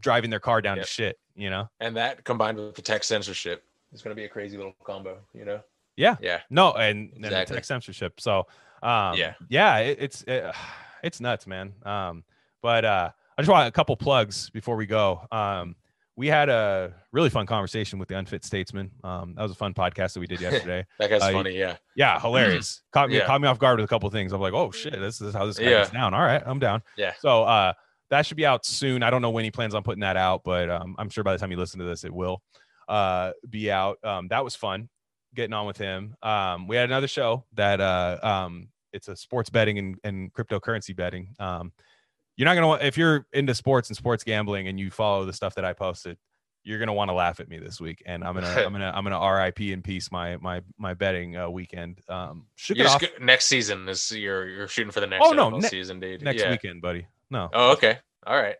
B: driving their car down to shit, you know?
C: And that combined with the tech censorship is gonna be a crazy little combo, you know?
B: Yeah.
C: Yeah.
B: No, and, and the tech censorship. So, um,
C: Yeah.
B: yeah, it, it's it, it's nuts, man. Um, but uh, I just want a couple plugs before we go. Um, we had a really fun conversation with the Unfit Statesman. Um, that was a fun podcast that we did yesterday.
C: That guy's
B: Uh,
C: funny, yeah.
B: yeah, hilarious. caught me
C: Yeah.
B: caught me off guard with a couple things. I'm like, oh shit, this is how this guy
C: Yeah.
B: gets down. All right, I'm down.
C: Yeah.
B: So uh, that should be out soon. I don't know when he plans on putting that out, but um, I'm sure by the time you listen to this, it will uh, be out. Um, that was fun getting on with him. Um, we had another show that uh, um, it's a sports betting and, and cryptocurrency betting. Um, you're not gonna if you're into sports and sports gambling and you follow the stuff that I posted, you're gonna want to laugh at me this week. And I'm gonna I'm gonna I'm gonna RIP in peace my my my betting uh, weekend. Um, off
C: go- next season is you're you're shooting for the next
B: Oh, no, ne-
C: season, dude.
B: next
C: yeah.
B: weekend, buddy. No.
C: Oh, okay. All right.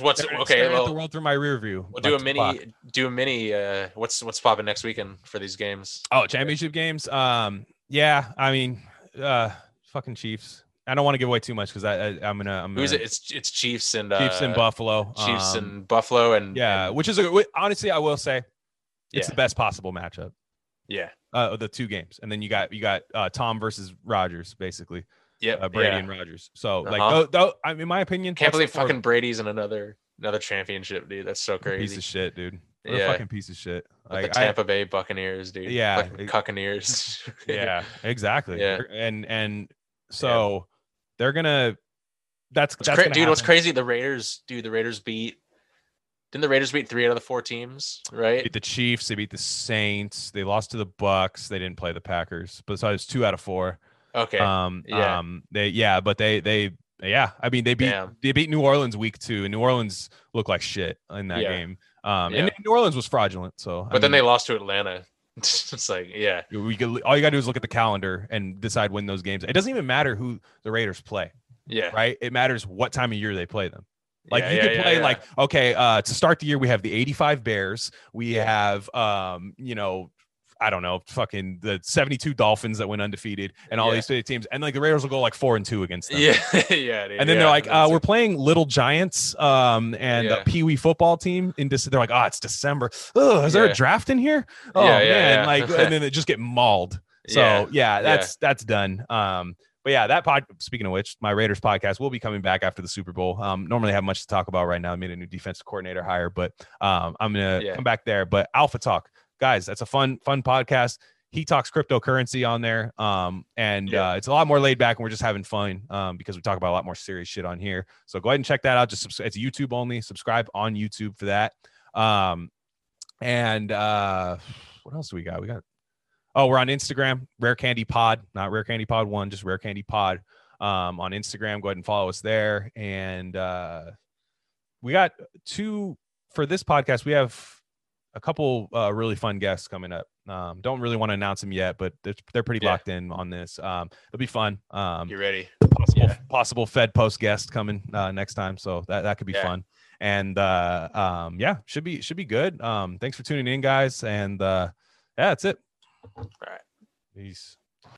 C: What's
B: Staring-
C: okay?
B: staring
C: Well,
B: the world through my rear view.
C: we'll do a mini
B: o'clock.
C: do a mini uh what's what's popping next weekend for these games?
B: Oh, championship games. Um, yeah. I mean, uh, fucking Chiefs. I don't want to give away too much because I, I I'm gonna I'm
C: Who's
B: gonna,
C: it? It's it's Chiefs and
B: Chiefs
C: uh,
B: and Buffalo.
C: Chiefs
B: Um,
C: and Buffalo and
B: yeah,
C: and-
B: which is a honestly I will say it's
C: Yeah.
B: the best possible matchup.
C: yeah.
B: Uh, the two games, and then you got you got uh, Tom versus Rodgers, basically
C: Yep.
B: uh, Brady
C: yeah.
B: and Rodgers. So like,
C: Uh-huh.
B: tho- tho- I mean, in my opinion,
C: Can't believe fucking Brady's in another another championship, dude. That's so crazy.
B: piece of shit, dude. What a
C: Yeah.
B: fucking piece of shit. Like,
C: the
B: I-
C: Tampa Bay Buccaneers, dude.
B: Yeah,
C: Fucking Buccaneers.
B: yeah exactly
C: Yeah.
B: and and so they're gonna that's that's
C: cra- dude, what's crazy? The Raiders, dude. The Raiders beat. Didn't the Raiders beat three out of the four teams? Right.
B: beat the chiefs they beat the saints they lost to the bucks they didn't play the packers but so it's two out of four
C: Okay.
B: um
C: yeah.
B: um they yeah but they they yeah i mean they beat
C: Damn.
B: they beat new orleans week two and new orleans looked like shit in that
C: Yeah.
B: game um
C: Yeah.
B: and new orleans was fraudulent so
C: but then they lost to Atlanta. it's like, yeah,
B: we could, all you gotta do is look at the calendar and decide when those games it doesn't even matter who the raiders play
C: yeah.
B: right it matters what time of year they play them Like
C: Yeah,
B: you
C: yeah,
B: could play
C: yeah.
B: like okay, uh to start the year we have the 85 Bears, we have um, you know, I don't know, fucking the 72 Dolphins that went undefeated and all
C: Yeah.
B: these teams. And like the Raiders will go like four and two against them.
C: Yeah, yeah, dude,
B: And then
C: yeah,
B: they're like, uh, we're playing Little Giants um, and
C: Yeah.
B: the Pee Wee football team in December. They're like, oh, it's December. Oh, is there a draft in here? Oh man, like, and then they just get mauled. So Yeah, that's that's done. Um, but yeah, that pod. Speaking of which, my Raiders podcast will be coming back after the Super Bowl. Um, normally have much to talk about right now. I made a new defensive coordinator hire, but um, I'm gonna
C: Yeah.
B: come back there. But Alpha Talk, guys, that's a fun fun podcast. He talks cryptocurrency on there, um, and
C: Yeah.
B: uh, it's a lot more laid back, and we're just having fun um, because we talk about a lot more serious shit on here. So go ahead and check that out. Just subs- it's YouTube only. Subscribe on YouTube for that. Um, and uh, what else do we got? We got Oh, we're on Instagram, Rare Candy Pod, not Rare Candy Pod One, just Rare Candy Pod. Um, on Instagram, go ahead and follow us there. And uh, we got two for this podcast. We have a couple uh, really fun guests coming up. Um, don't really want to announce them yet, but they're, they're pretty
C: Yeah.
B: locked in on this. Um, it'll be fun. Um,
C: You ready?
B: possible,
C: yeah.
B: possible Fed Post guest coming uh, next time, so that that could be
C: Yeah.
B: fun. And uh, um, yeah, should be should be good. Um, thanks for tuning in, guys. And uh, yeah, that's it.
C: All right.
B: Peace.